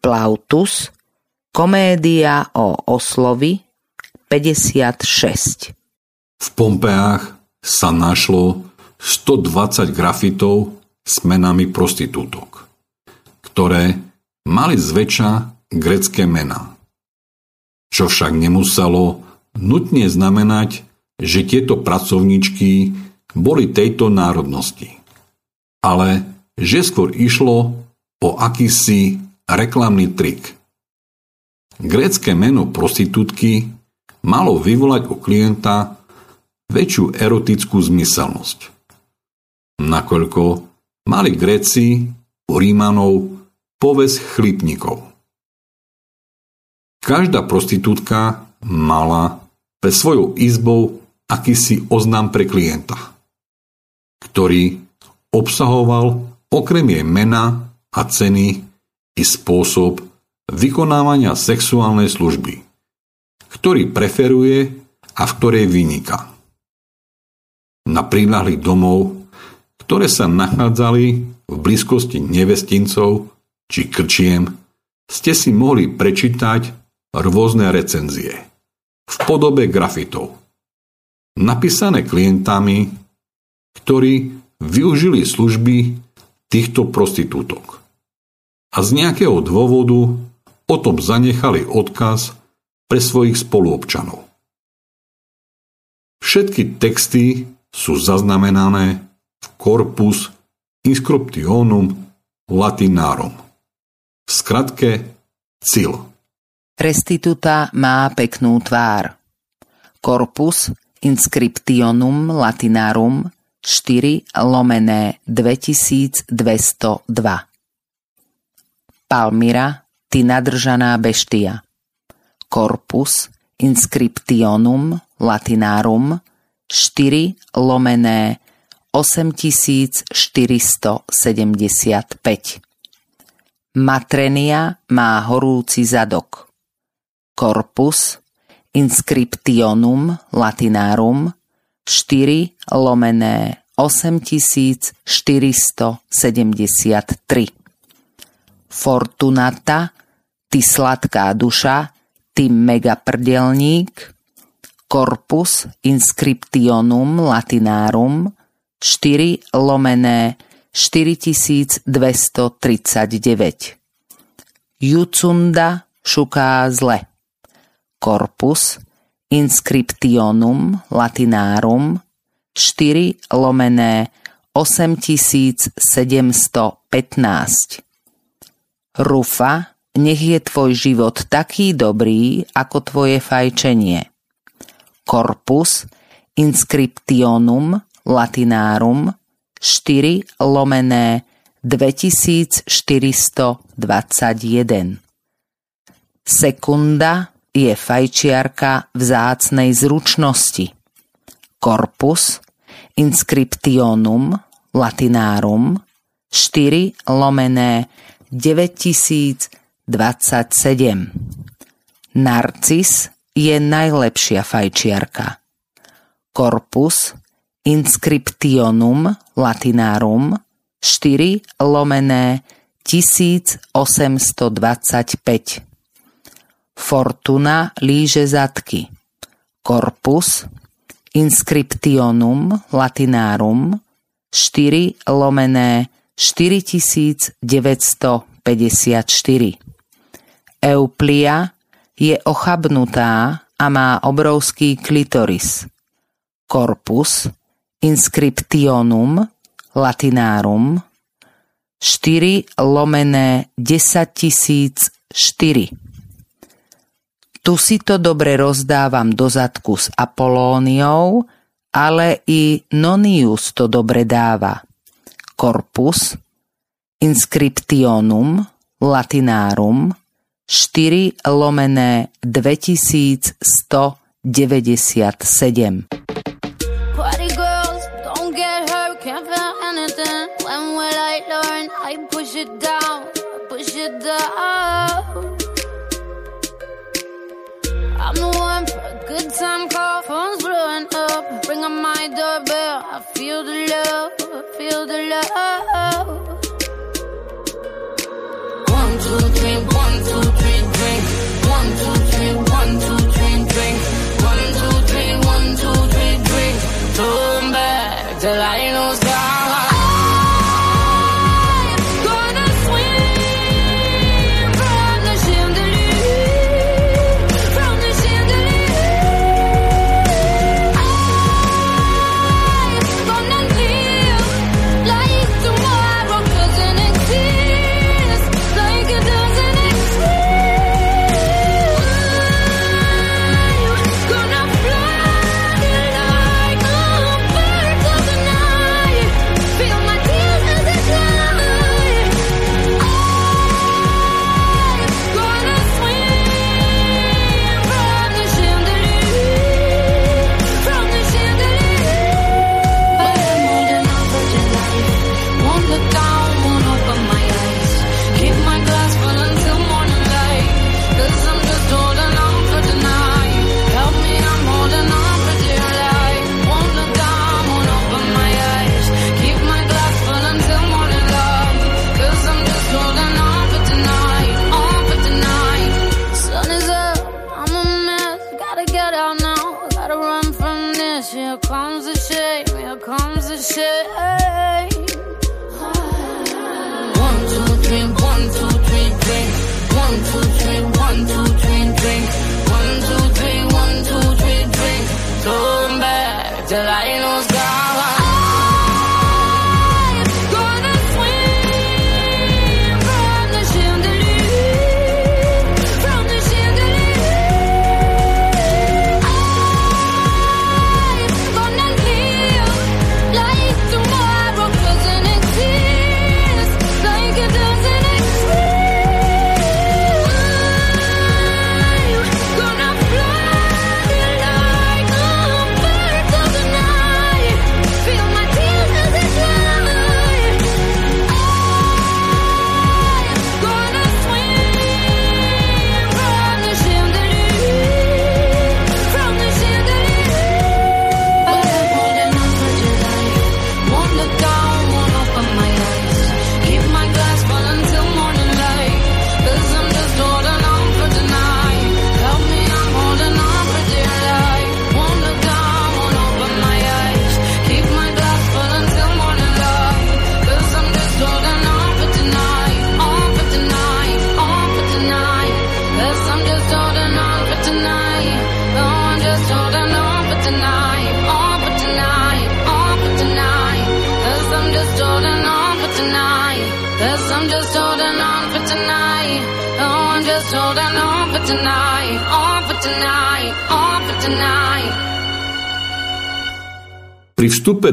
Plautus, komédia o oslovi, 56. V Pompeách sa našlo 120 grafitov s menami prostitútok, ktoré mali zväčša grecké mená. Čo však nemuselo nutne znamenať, že tieto pracovníčky boli tejto národnosti. Ale že skôr išlo o akýsi reklamný trik. Grécké meno prostitútky malo vyvolať u klienta väčšiu erotickú zmyselnosť nakoľko mali Gréci u Rímanov poves chlipníkov. Každá prostitútka mala pre svojou izbou akýsi oznám pre klienta, ktorý obsahoval okrem jej mena a ceny i spôsob vykonávania sexuálnej služby, ktorý preferuje a v ktorej vyniká. Na prílahlých domov ktoré sa nachádzali v blízkosti nevestincov či krčiem, ste si mohli prečítať rôzne recenzie v podobe grafitov, napísané klientami, ktorí využili služby týchto prostitútok. A z nejakého dôvodu o tom zanechali odkaz pre svojich spoluobčanov. Všetky texty sú zaznamenané corpus inscriptionum latinarum. V skratke CIL. Restituta má peknú tvár. Corpus inscriptionum latinarum 4 lomené 2202. Palmira, ty nadržaná beštia. Corpus inscriptionum latinarum 4 lomené 8475. Matrenia má horúci zadok. Corpus inscriptionum latinarum 4 lomené 8473. Fortunata, ty sladká duša, ty megaprdelník, corpus inscriptionum latinarum 4 lomené 4239. Jucunda šuká zle. Corpus inscriptionum latinarum 4 lomené 8715. Rufa, nech je tvoj život taký dobrý, ako tvoje fajčenie. Corpus inscriptionum Latinarum 4 lomené 2421. Sekunda je fajčiarka vzácnej zručnosti. Corpus inscriptionum latinarum 4 lomené 9027. Narcis je najlepšia fajčiarka. Corpus inscriptionum latinarum 4 lomené 1825. Fortuna líže zadky. Corpus Inscriptionum Latinarum 4 lomené 4954. Euplia je ochabnutá a má obrovský klitoris. Corpus Inscriptionum Latinarum 4 lomené 10 004. Tu si to dobre rozdávam do zadku s Apolóniou, ale i Nonius to dobre dáva. Corpus Inscriptionum Latinarum 4 lomené 2197. I push it down, push it down. Good time call, phone's blowing up. Ring on my doorbell, I feel the love, I feel the love. One, two, three, one, two, three, drink. One, two, three, one, two, three, drink. One, two, three, one, two, three, drink. Back till I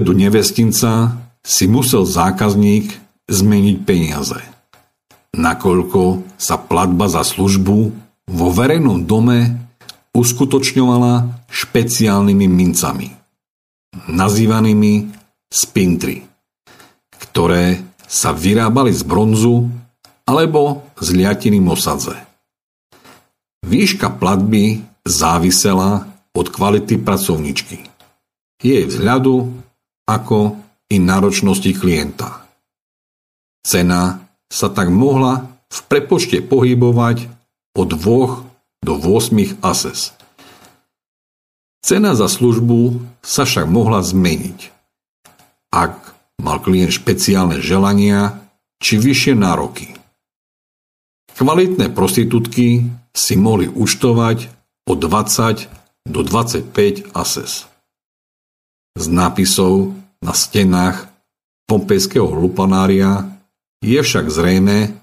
do nevestinca si musel zákazník zmeniť peniaze. Nakoľko sa platba za službu vo verejnom dome uskutočňovala špeciálnymi mincami, nazývanými spintry, ktoré sa vyrábali z bronzu alebo z liatiny mosadze. Výška platby závisela od kvality pracovničky jej vzhľadu, ako i náročnosti klienta. Cena sa tak mohla v prepočte pohybovať od 2 do 8 ases. Cena za službu sa však mohla zmeniť. Ak mal klient špeciálne želania či vyššie nároky. Kvalitné prostitútky si mohli účtovať od 20 do 25 ases. Z nápisov na stenách pompejského lupanária je však zrejme,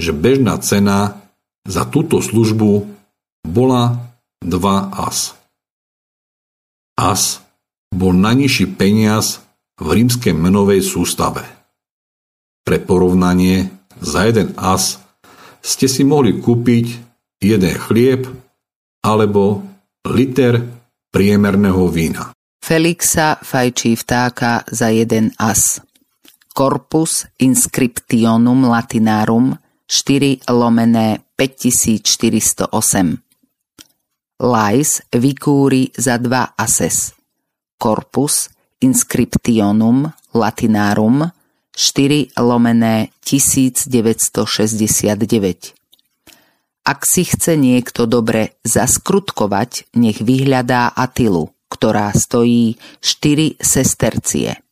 že bežná cena za túto službu bola 2 as. As bol najnižší peniaz v rímskej menovej sústave. Pre porovnanie za jeden as ste si mohli kúpiť jeden chlieb alebo liter priemerného vína. Felixa fajčí vtáka za jeden as. Corpus inscriptionum latinarum 4 lomené 5408. Lais vicúri za 2 ases. Corpus inscriptionum latinarum 4 lomené 1969. Ak si chce niekto dobre zaskrutkovať, nech vyhľadá Atilu, ktorá stojí 4 sestercie.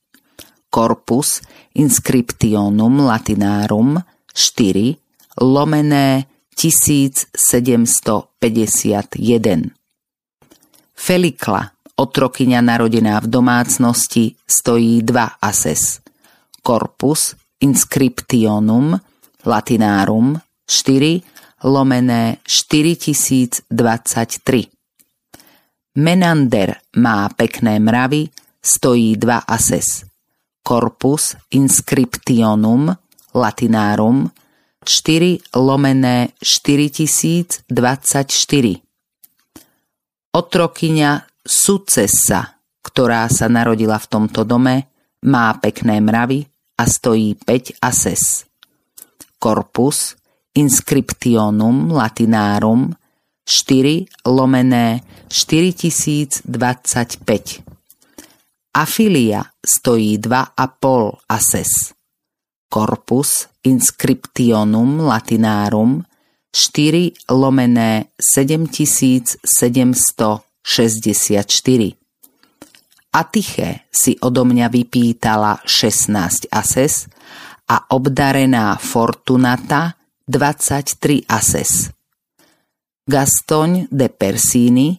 Corpus inscriptionum latinarum 4 lomené 1751. Felikla, otrokyňa narodená v domácnosti, stojí 2 ases corpus inscriptionum latinarum 4 lomené 4023. Menander má pekné mravy, stojí 2 ases. Corpus inscriptionum latinarum 4 lomené 4024. Otrokyňa Sucesa, ktorá sa narodila v tomto dome, má pekné mravy, a stojí 5 ases. Corpus inscriptionum latinarum 4 lomené 4025. Afilia stojí 2,5 ases. Corpus inscriptionum latinarum 4 lomené 7764. Atiche si odo mňa vypýtala 16 ases a obdarená Fortunata 23 ases. Gaston de Persini,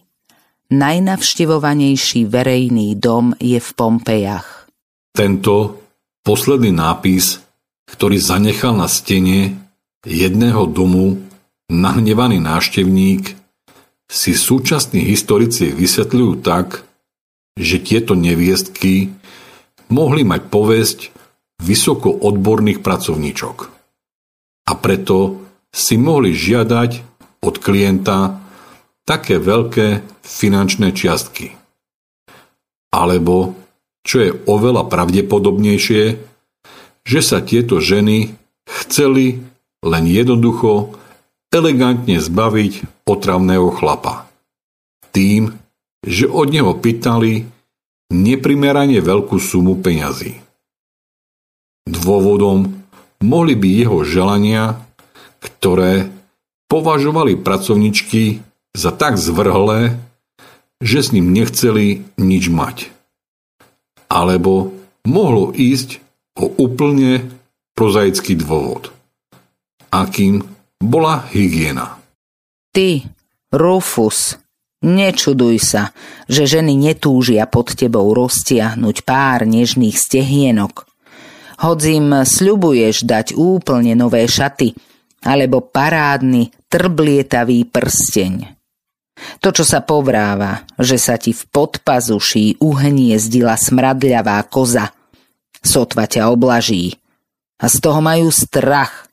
najnavštevovanejší verejný dom je v Pompejach. Tento posledný nápis, ktorý zanechal na stene jedného domu nahnevaný návštevník, si súčasní historici vysvetľujú tak, že tieto neviestky mohli mať povesť vysoko odborných pracovníčok. A preto si mohli žiadať od klienta také veľké finančné čiastky. Alebo, čo je oveľa pravdepodobnejšie, že sa tieto ženy chceli len jednoducho elegantne zbaviť otravného chlapa. Tým, že od neho pýtali neprimerane veľkú sumu peňazí. Dôvodom mohli byť jeho želania, ktoré považovali pracovničky za tak zvrhlé, že s ním nechceli nič mať. Alebo mohlo ísť o úplne prozaický dôvod, akým bola hygiena. Ty, Rufus, Nečuduj sa, že ženy netúžia pod tebou roztiahnuť pár nežných stehienok. Hoď im sľubuješ dať úplne nové šaty, alebo parádny, trblietavý prsteň. To, čo sa povráva, že sa ti v podpazuší uhniezdila smradľavá koza, sotva ťa oblaží. A z toho majú strach,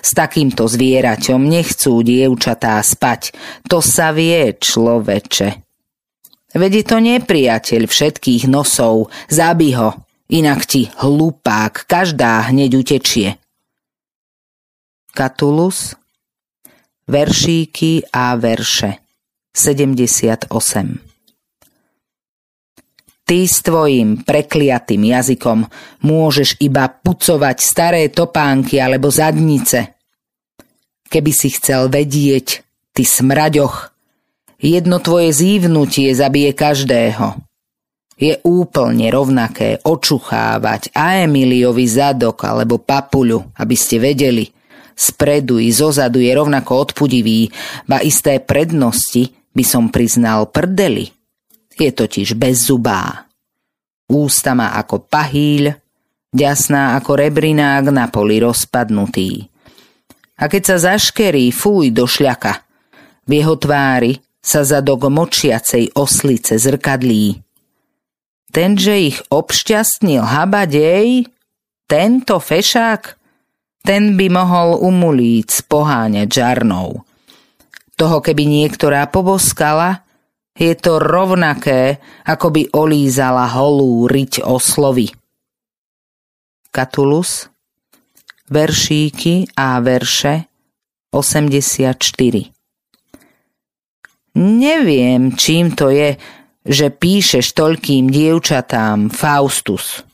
s takýmto zvieraťom nechcú dievčatá spať. To sa vie, človeče. Veď je to nepriateľ všetkých nosov. Zabi ho, inak ti hlupák každá hneď utečie. Katulus Veršíky a verše 78 Ty s tvojim prekliatým jazykom môžeš iba pucovať staré topánky alebo zadnice. Keby si chcel vedieť, ty smraďoch, jedno tvoje zívnutie zabije každého. Je úplne rovnaké očuchávať a Emiliovi zadok alebo papuľu, aby ste vedeli. Spredu i zozadu je rovnako odpudivý, ba isté prednosti by som priznal prdeli. Je totiž bez zubá. Ústa má ako pahýľ, ďasná ako rebrinák na poli rozpadnutý. A keď sa zaškerí, fuj do šľaka. V jeho tvári sa zadok močiacej oslice zrkadlí. Tenže ich obšťastnil habadej, tento fešák, ten by mohol umulíc poháňať žarnou. Toho keby niektorá poboskala, je to rovnaké, ako by olízala holú riť oslovy. Katulus, veršíky a verše 84 Neviem, čím to je, že píšeš toľkým dievčatám Faustus.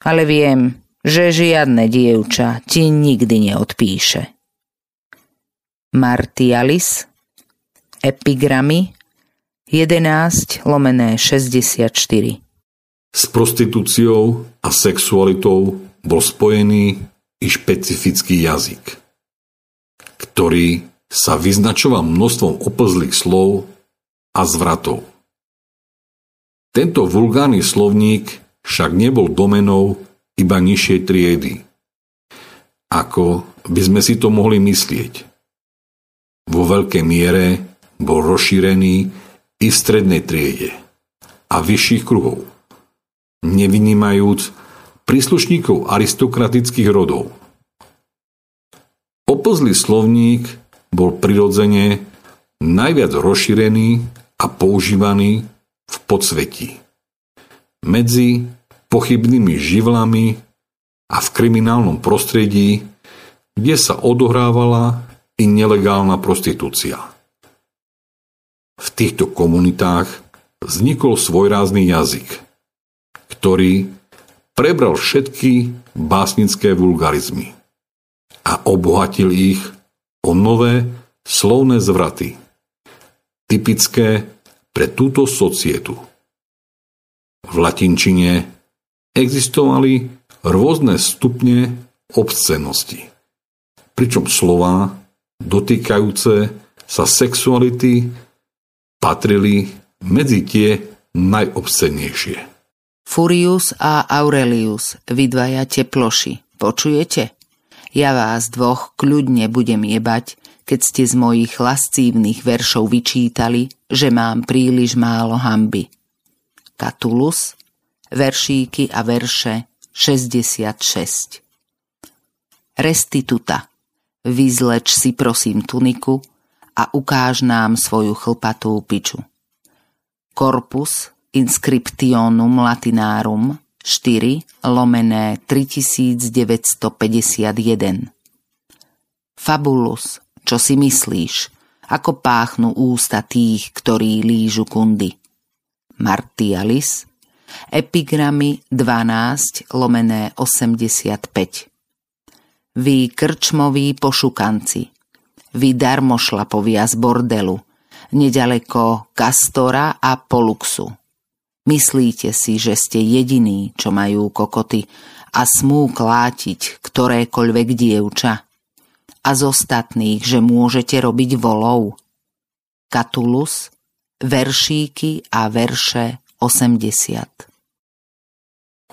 Ale viem, že žiadne dievča ti nikdy neodpíše. Martialis, epigramy 11 lomené 64 S prostitúciou a sexualitou bol spojený i špecifický jazyk, ktorý sa vyznačoval množstvom oplzlých slov a zvratov. Tento vulgárny slovník však nebol domenou iba nižšej triedy. Ako by sme si to mohli myslieť vo veľkej miere bol rozšírený i v strednej triede a vyšších kruhov, nevynímajúc príslušníkov aristokratických rodov. Opozlý slovník bol prirodzene najviac rozšírený a používaný v podsvetí. Medzi pochybnými živlami a v kriminálnom prostredí, kde sa odohrávala i nelegálna prostitúcia. V týchto komunitách vznikol svojrázný jazyk, ktorý prebral všetky básnické vulgarizmy a obohatil ich o nové slovné zvraty, typické pre túto societu. V latinčine existovali rôzne stupne obscenosti, pričom slova dotýkajúce sa sexuality patrili medzi tie najobscenejšie. Furius a Aurelius, vy dvaja teploši, počujete? Ja vás dvoch kľudne budem jebať, keď ste z mojich lascívnych veršov vyčítali, že mám príliš málo hamby. Katulus, veršíky a verše 66 Restituta Vyzleč si prosím tuniku a ukáž nám svoju chlpatú piču. Corpus Inscriptionum Latinarum 4 lomené 3951 Fabulus, čo si myslíš, ako páchnu ústa tých, ktorí lížu kundy. Martialis, epigramy 12 lomené 85 vy krčmoví pošukanci, vy darmošlapovia z bordelu, nedaleko Kastora a Poluxu. Myslíte si, že ste jediní, čo majú kokoty a smú klátiť ktorékoľvek dievča? A z ostatných, že môžete robiť volov? Katulus, veršíky a verše 80.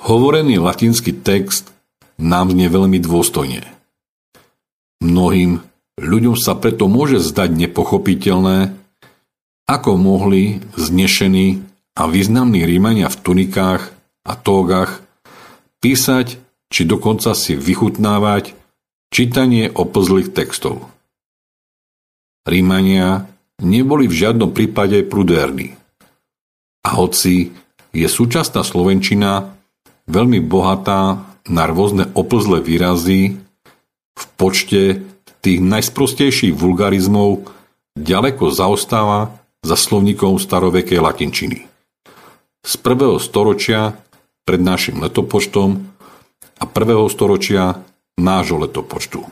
Hovorený latinský text nám znie veľmi dôstojne. Mnohým ľuďom sa preto môže zdať nepochopiteľné, ako mohli znešení a významní rímania v tunikách a tógach písať či dokonca si vychutnávať čítanie oplzlých textov. Rímania neboli v žiadnom prípade prudérni. A hoci je súčasná Slovenčina veľmi bohatá na rôzne oplzlé výrazy v počte tých najsprostejších vulgarizmov ďaleko zaostáva za slovníkom starovekej latinčiny. z prvého storočia pred našim letopočtom a prvého storočia nášho letopočtu.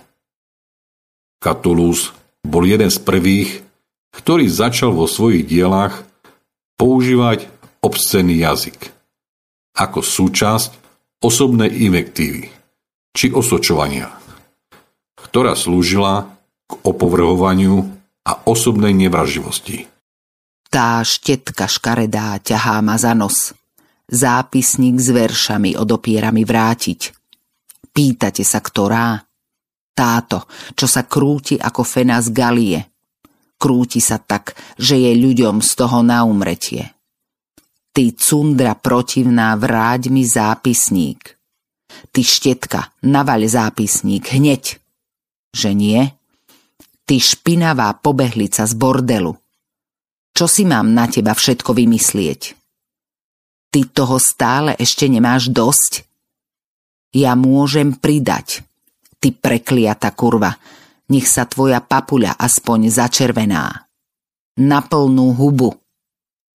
Catulus bol jeden z prvých, ktorý začal vo svojich dielach používať obscenný jazyk ako súčasť osobnej invektívy či osočovania, ktorá slúžila k opovrhovaniu a osobnej nevraživosti. Tá štetka škaredá ťahá ma za nos. Zápisník s veršami odopiera mi vrátiť. Pýtate sa, ktorá? Táto, čo sa krúti ako fena z galie. Krúti sa tak, že je ľuďom z toho na umretie. Ty cundra protivná, vráť mi zápisník. Ty štetka, navaľ zápisník, hneď. Že nie? Ty špinavá pobehlica z bordelu. Čo si mám na teba všetko vymyslieť? Ty toho stále ešte nemáš dosť? Ja môžem pridať. Ty prekliata kurva, nech sa tvoja papuľa aspoň začervená. Na plnú hubu.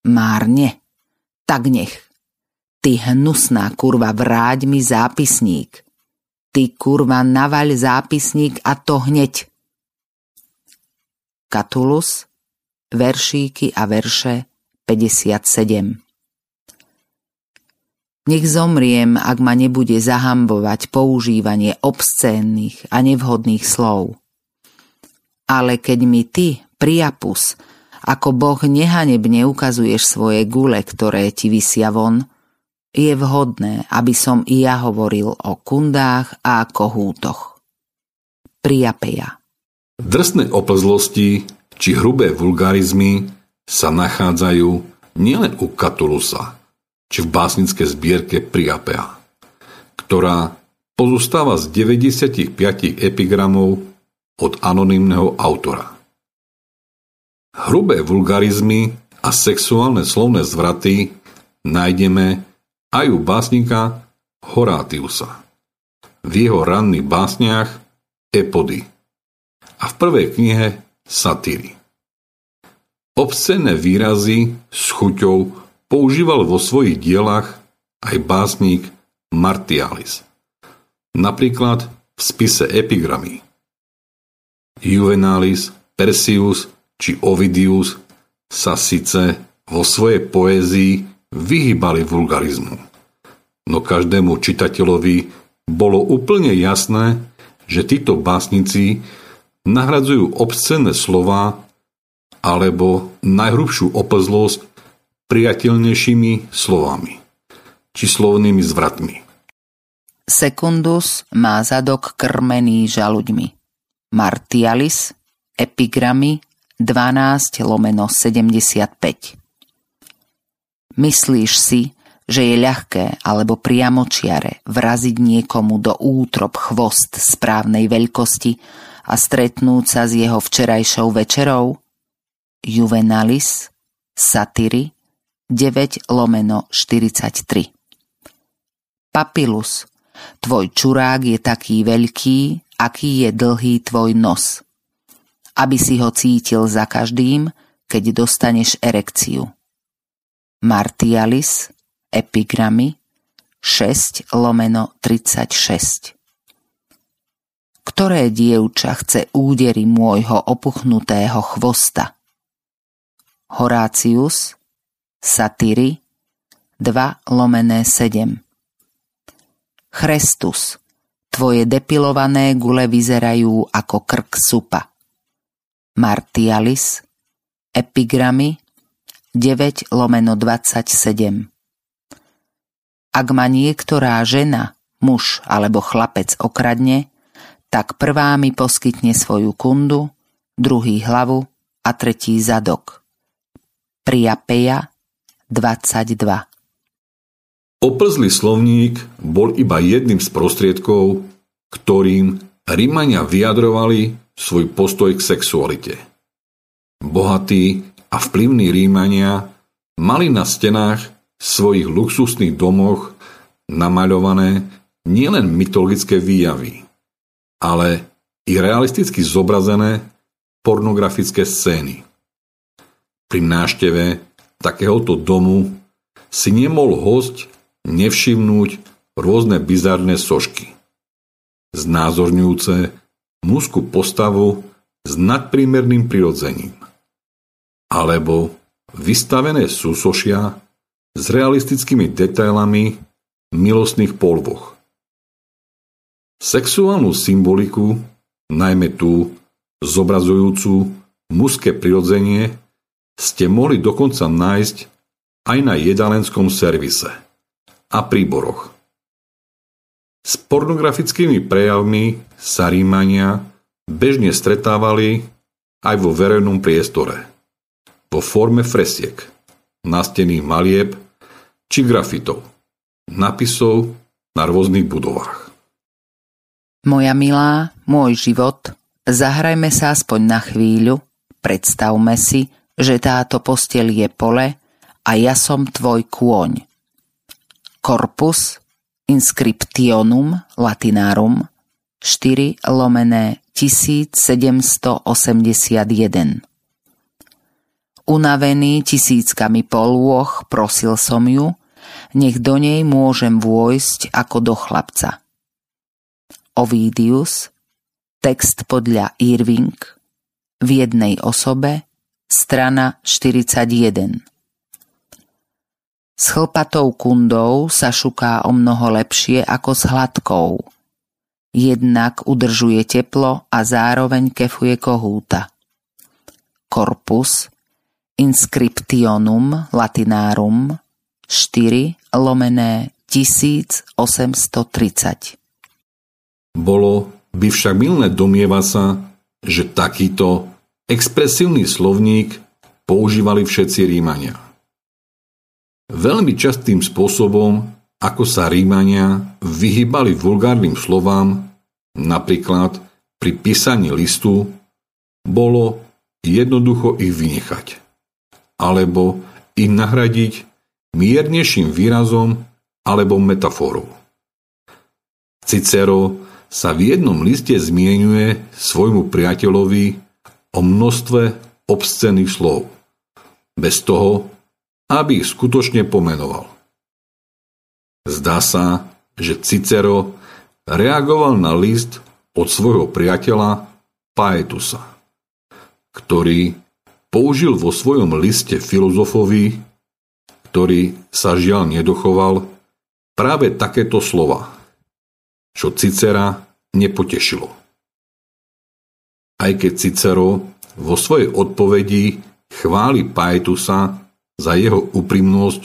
Márne. Tak nech. Ty hnusná kurva, vráť mi zápisník. Ty kurva, navaľ zápisník a to hneď. Katulus veršíky a verše 57. Nech zomriem, ak ma nebude zahambovať používanie obscénnych a nevhodných slov. Ale keď mi ty, priapus, ako Boh nehanebne ukazuješ svoje gule, ktoré ti vysia von, je vhodné, aby som i ja hovoril o kundách a kohútoch. Priapeja. Drsné oplzlosti či hrubé vulgarizmy sa nachádzajú nielen u Katulusa, či v básnickej zbierke Priapea, ktorá pozostáva z 95 epigramov od anonymného autora. Hrubé vulgarizmy a sexuálne slovné zvraty nájdeme aj u básnika Horátiusa v jeho ranných básniach Epody a v prvej knihe satíry. Obscené výrazy s chuťou používal vo svojich dielach aj básnik Martialis. Napríklad v spise epigramy. Juvenalis, Persius či Ovidius sa síce vo svojej poézii vyhýbali vulgarizmu. No každému čitateľovi bolo úplne jasné, že títo básnici nahradzujú obscenné slova alebo najhrubšiu opezlosť priateľnejšími slovami či slovnými zvratmi. Sekundus má zadok krmený žaluďmi. Martialis, epigramy 12 lomeno 75. Myslíš si, že je ľahké alebo priamočiare vraziť niekomu do útrop chvost správnej veľkosti a stretnúť sa s jeho včerajšou večerou? Juvenalis, Satyry, 9 lomeno 43 Papilus, tvoj čurák je taký veľký, aký je dlhý tvoj nos. Aby si ho cítil za každým, keď dostaneš erekciu. Martialis, epigramy, 6 lomeno 36 ktoré dievča chce údery môjho opuchnutého chvosta. Horácius, Satyry, 2 lomené 7 Chrestus, tvoje depilované gule vyzerajú ako krk supa. Martialis, epigramy, 9 lomeno 27 Ak ma niektorá žena, muž alebo chlapec okradne, tak prvá mi poskytne svoju kundu, druhý hlavu a tretí zadok. Priapeja 22 Oplzlý slovník bol iba jedným z prostriedkov, ktorým Rímania vyjadrovali svoj postoj k sexualite. Bohatí a vplyvní Rímania mali na stenách svojich luxusných domoch namaľované nielen mytologické výjavy, ale i realisticky zobrazené pornografické scény. Pri nášteve takéhoto domu si nemol host nevšimnúť rôzne bizarné sošky, znázorňujúce mužskú postavu s nadprímerným prirodzením, alebo vystavené súsošia s realistickými detailami milostných polvoch. Sexuálnu symboliku, najmä tú zobrazujúcu mužské prirodzenie, ste mohli dokonca nájsť aj na jedalenskom servise a príboroch. S pornografickými prejavmi sa Rímania bežne stretávali aj vo verejnom priestore, vo forme fresiek, nastených malieb či grafitov, napisov na rôznych budovách. Moja milá, môj život, zahrajme sa aspoň na chvíľu, predstavme si, že táto postel je pole a ja som tvoj kôň. Corpus inscriptionum latinarum 4 lomené 1781 Unavený tisíckami polôch prosil som ju, nech do nej môžem vôjsť ako do chlapca. Ovidius, text podľa Irving, v jednej osobe, strana 41. S chlpatou kundou sa šuká o mnoho lepšie ako s hladkou. Jednak udržuje teplo a zároveň kefuje kohúta. Corpus Inscriptionum Latinarum 4 lomené 1830 Bolo by však milné domieva sa, že takýto Expresívny slovník používali všetci Rímania. Veľmi častým spôsobom, ako sa Rímania vyhýbali vulgárnym slovám, napríklad pri písaní listu, bolo jednoducho ich vynechať, alebo ich nahradiť miernejším výrazom alebo metaforou. Cicero sa v jednom liste zmienuje svojmu priateľovi o množstve obscených slov, bez toho, aby ich skutočne pomenoval. Zdá sa, že Cicero reagoval na list od svojho priateľa Paetusa, ktorý použil vo svojom liste filozofovi, ktorý sa žiaľ nedochoval, práve takéto slova, čo Cicera nepotešilo aj keď Cicero vo svojej odpovedi chváli Paetusa za jeho úprimnosť,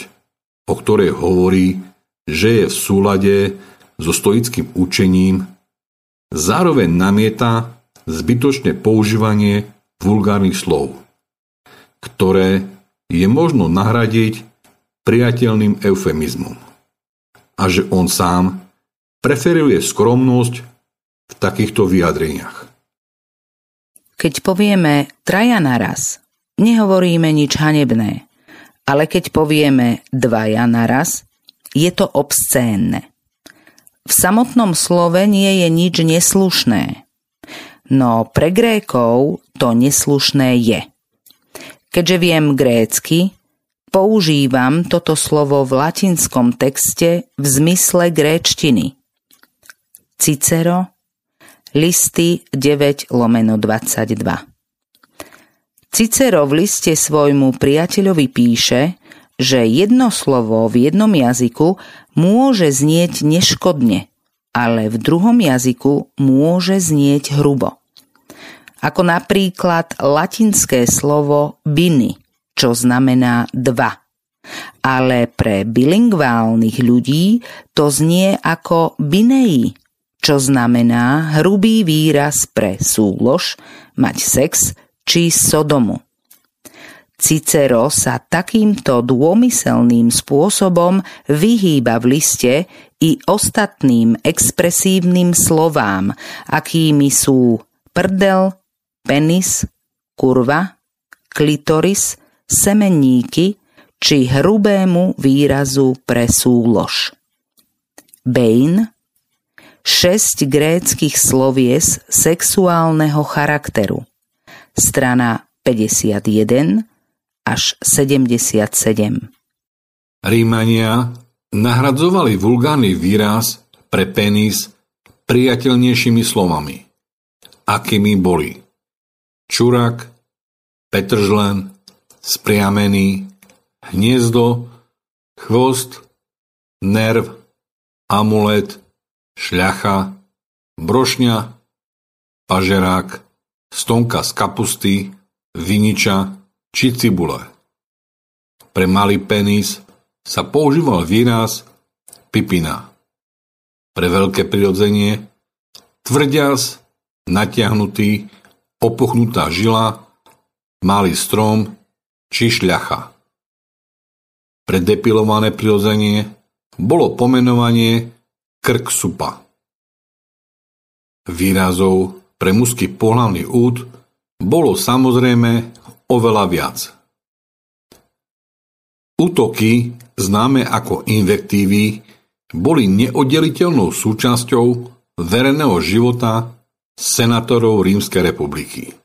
o ktorej hovorí, že je v súlade so stoickým učením, zároveň namieta zbytočné používanie vulgárnych slov, ktoré je možno nahradiť priateľným eufemizmom. A že on sám preferuje skromnosť v takýchto vyjadreniach. Keď povieme traja naraz, nehovoríme nič hanebné, ale keď povieme dvaja naraz, je to obscénne. V samotnom slove nie je nič neslušné, no pre Grékov to neslušné je. Keďže viem grécky, používam toto slovo v latinskom texte v zmysle gréčtiny. Cicero listy 9 lomeno 22. Cicero v liste svojmu priateľovi píše, že jedno slovo v jednom jazyku môže znieť neškodne, ale v druhom jazyku môže znieť hrubo. Ako napríklad latinské slovo biny, čo znamená dva. Ale pre bilingválnych ľudí to znie ako binei, čo znamená hrubý výraz pre súlož, mať sex či sodomu. Cicero sa takýmto dômyselným spôsobom vyhýba v liste i ostatným expresívnym slovám, akými sú prdel, penis, kurva, klitoris, semenníky či hrubému výrazu pre súlož. Bain 6 gréckých slovies sexuálneho charakteru. Strana 51 až 77. Rímania nahradzovali vulgárny výraz pre penis priateľnejšími slovami, akými boli čurak, petržlen, spriamený, hniezdo, chvost, nerv, amulet, šľacha, brošňa, pažerák, stonka z kapusty, viniča či cibule. Pre malý penis sa používal výraz pipina. Pre veľké prirodzenie tvrdias, natiahnutý, opuchnutá žila, malý strom či šľacha. Pre depilované prirodzenie bolo pomenovanie krk supa. Výrazov pre mužský pohľavný úd bolo samozrejme oveľa viac. Útoky, známe ako invektívy, boli neoddeliteľnou súčasťou verejného života senátorov Rímskej republiky.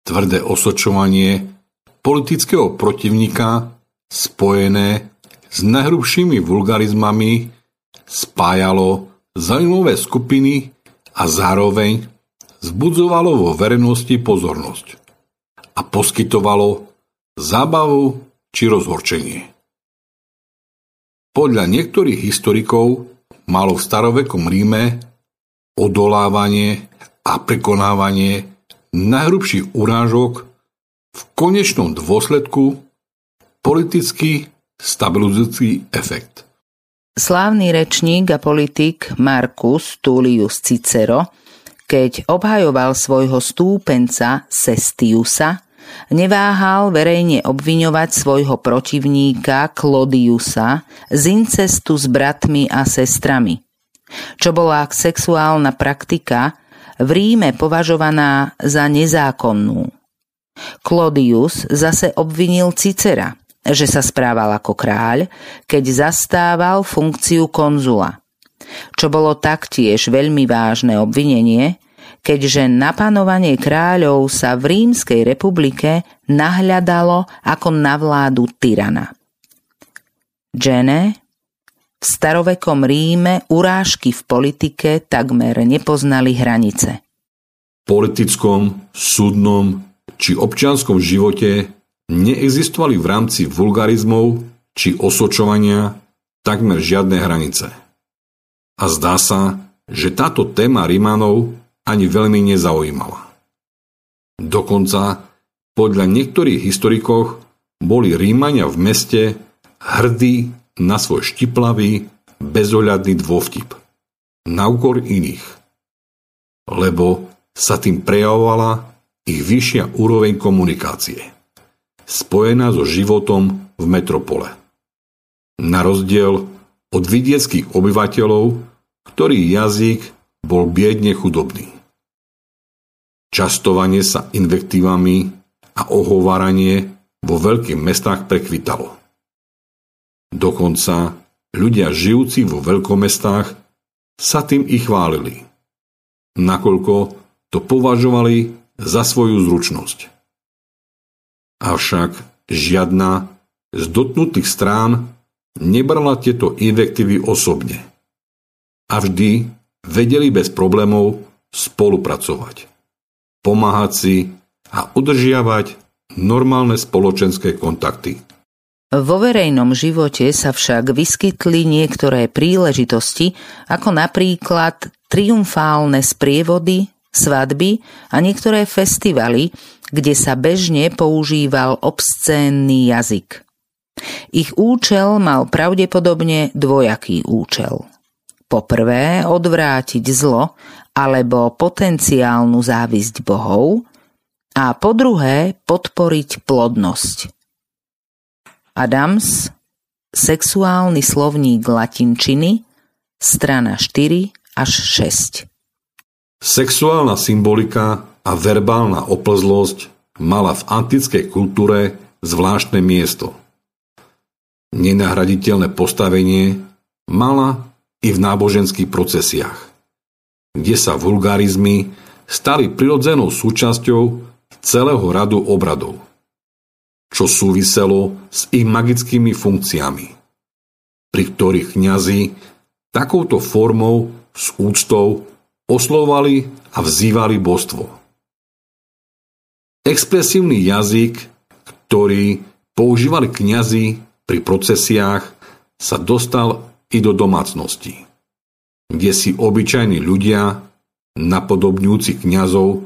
Tvrdé osočovanie politického protivníka spojené s najhrubšími vulgarizmami spájalo zaujímavé skupiny a zároveň zbudzovalo vo verejnosti pozornosť a poskytovalo zábavu či rozhorčenie. Podľa niektorých historikov malo v starovekom Ríme odolávanie a prekonávanie najhrubších urážok v konečnom dôsledku politicky stabilizujúci efekt. Slávny rečník a politik Marcus Tullius Cicero, keď obhajoval svojho stúpenca Sestiusa, neváhal verejne obviňovať svojho protivníka Claudiusa z incestu s bratmi a sestrami. Čo bola sexuálna praktika v Ríme považovaná za nezákonnú. Claudius zase obvinil Cicera, že sa správal ako kráľ, keď zastával funkciu konzula. Čo bolo taktiež veľmi vážne obvinenie, keďže na panovanie kráľov sa v Rímskej republike nahľadalo ako na vládu tyrana. Džene v starovekom Ríme urážky v politike takmer nepoznali hranice. V politickom, súdnom či občianskom živote neexistovali v rámci vulgarizmov či osočovania takmer žiadne hranice. A zdá sa, že táto téma Rímanov ani veľmi nezaujímala. Dokonca podľa niektorých historikov boli Rímania v meste hrdí na svoj štiplavý, bezohľadný dôvtip. Na úkor iných. Lebo sa tým prejavovala ich vyššia úroveň komunikácie. Spojená so životom v metropole. Na rozdiel od vidieckých obyvateľov, ktorý jazyk bol biedne chudobný. Častovanie sa invektívami a ohováranie vo veľkých mestách prekvitalo. Dokonca ľudia žijúci vo veľkomestách sa tým i chválili, nakoľko to považovali za svoju zručnosť. Avšak žiadna z dotknutých strán nebrala tieto invektívy osobne a vždy vedeli bez problémov spolupracovať pomáhať si a udržiavať normálne spoločenské kontakty. Vo verejnom živote sa však vyskytli niektoré príležitosti, ako napríklad triumfálne sprievody, svadby a niektoré festivaly, kde sa bežne používal obscénny jazyk. Ich účel mal pravdepodobne dvojaký účel. Poprvé odvrátiť zlo alebo potenciálnu závisť bohov a po druhé podporiť plodnosť. Adams, sexuálny slovník latinčiny, strana 4 až 6. Sexuálna symbolika a verbálna oplzlosť mala v antickej kultúre zvláštne miesto. Nenahraditeľné postavenie mala i v náboženských procesiách kde sa vulgarizmy stali prirodzenou súčasťou celého radu obradov. čo súviselo s ich magickými funkciami, pri ktorých kňazi takouto formou s úctou oslovali a vzývali božstvo. Expresívny jazyk, ktorý používali kňazi pri procesiách, sa dostal i do domácnosti, kde si obyčajní ľudia, napodobňujúci kňazov,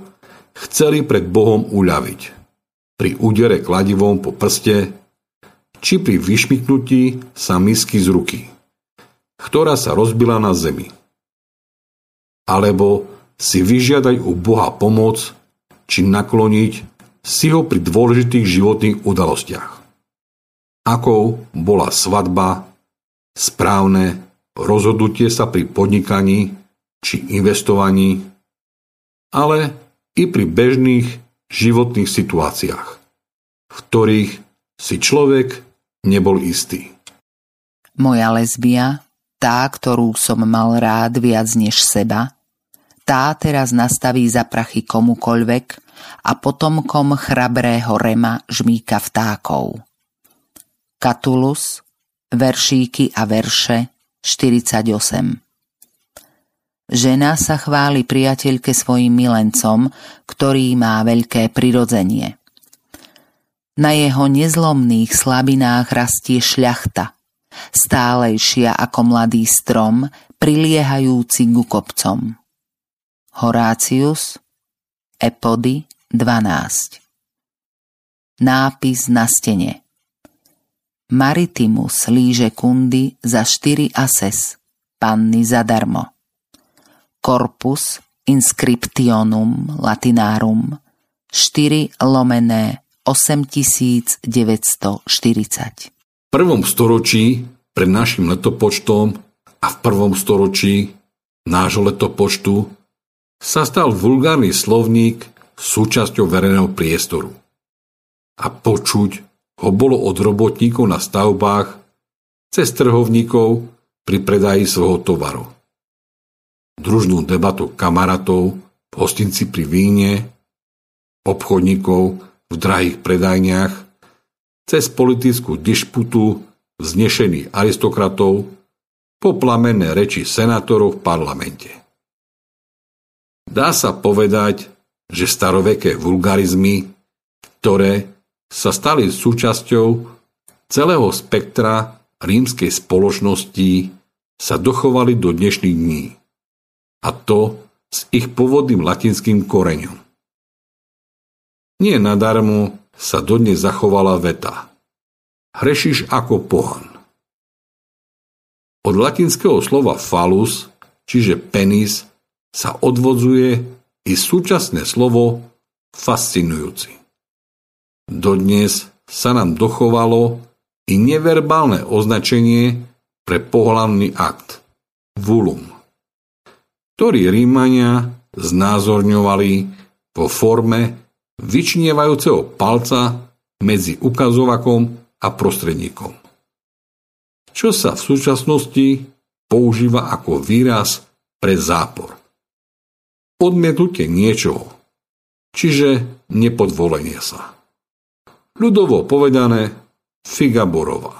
chceli pred Bohom uľaviť. Pri údere kladivom po prste, či pri vyšmiknutí sa misky z ruky, ktorá sa rozbila na zemi. Alebo si vyžiadať u Boha pomoc, či nakloniť si ho pri dôležitých životných udalostiach. Akou bola svadba, správne rozhodnutie sa pri podnikaní či investovaní, ale i pri bežných životných situáciách, v ktorých si človek nebol istý. Moja lesbia, tá, ktorú som mal rád viac než seba, tá teraz nastaví za prachy komukoľvek a potomkom chrabrého rema žmýka vtákov. Katulus, veršíky a verše 48 Žena sa chváli priateľke svojim milencom, ktorý má veľké prirodzenie. Na jeho nezlomných slabinách rastie šľachta, stálejšia ako mladý strom, priliehajúci ku kopcom. Horácius, Epody 12 Nápis na stene Maritimus líže kundy za 4 ases, panny zadarmo. Corpus Inscriptionum Latinarum 4 lomené 8940. Prvom storočí pred našim letopočtom a v prvom storočí nášho letopočtu sa stal vulgárny slovník súčasťou verejného priestoru. A počuť ho bolo od robotníkov na stavbách cez trhovníkov pri predaji svojho tovaru družnú debatu kamarátov hostinci pri víne, obchodníkov v drahých predajniach, cez politickú dišputu vznešených aristokratov po plamenné reči senátorov v parlamente. Dá sa povedať, že staroveké vulgarizmy, ktoré sa stali súčasťou celého spektra rímskej spoločnosti, sa dochovali do dnešných dní a to s ich pôvodným latinským koreňom. Nie nadarmo sa dodnes zachovala veta. Hrešíš ako pohan. Od latinského slova falus, čiže penis, sa odvodzuje i súčasné slovo fascinujúci. Dodnes sa nám dochovalo i neverbálne označenie pre pohľavný akt – vulum ktorý Rímania znázorňovali vo forme vyčnievajúceho palca medzi ukazovakom a prostredníkom. Čo sa v súčasnosti používa ako výraz pre zápor. Odmietnutie niečoho, čiže nepodvolenie sa. Ľudovo povedané figa borová.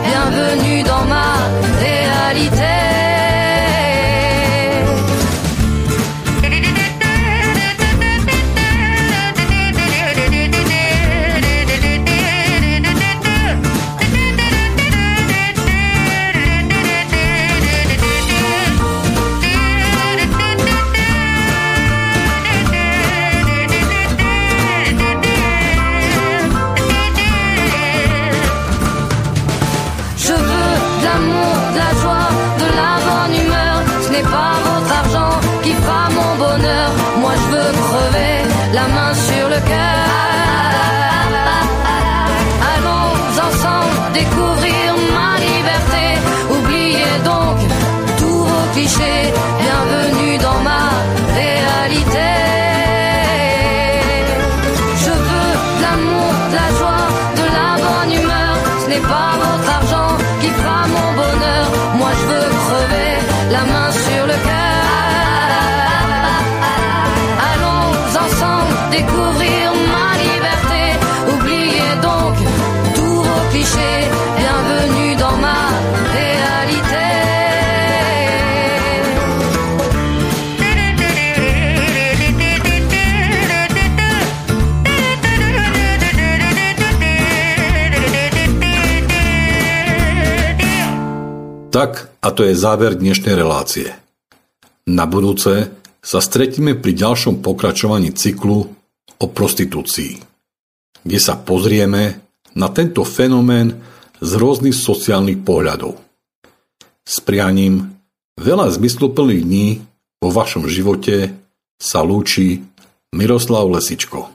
Tak a to je záver dnešnej relácie. Na budúce sa stretíme pri ďalšom pokračovaní cyklu o prostitúcii, kde sa pozrieme na tento fenomén z rôznych sociálnych pohľadov. S prianím veľa zmysluplných dní vo vašom živote sa lúči Miroslav Lesičko.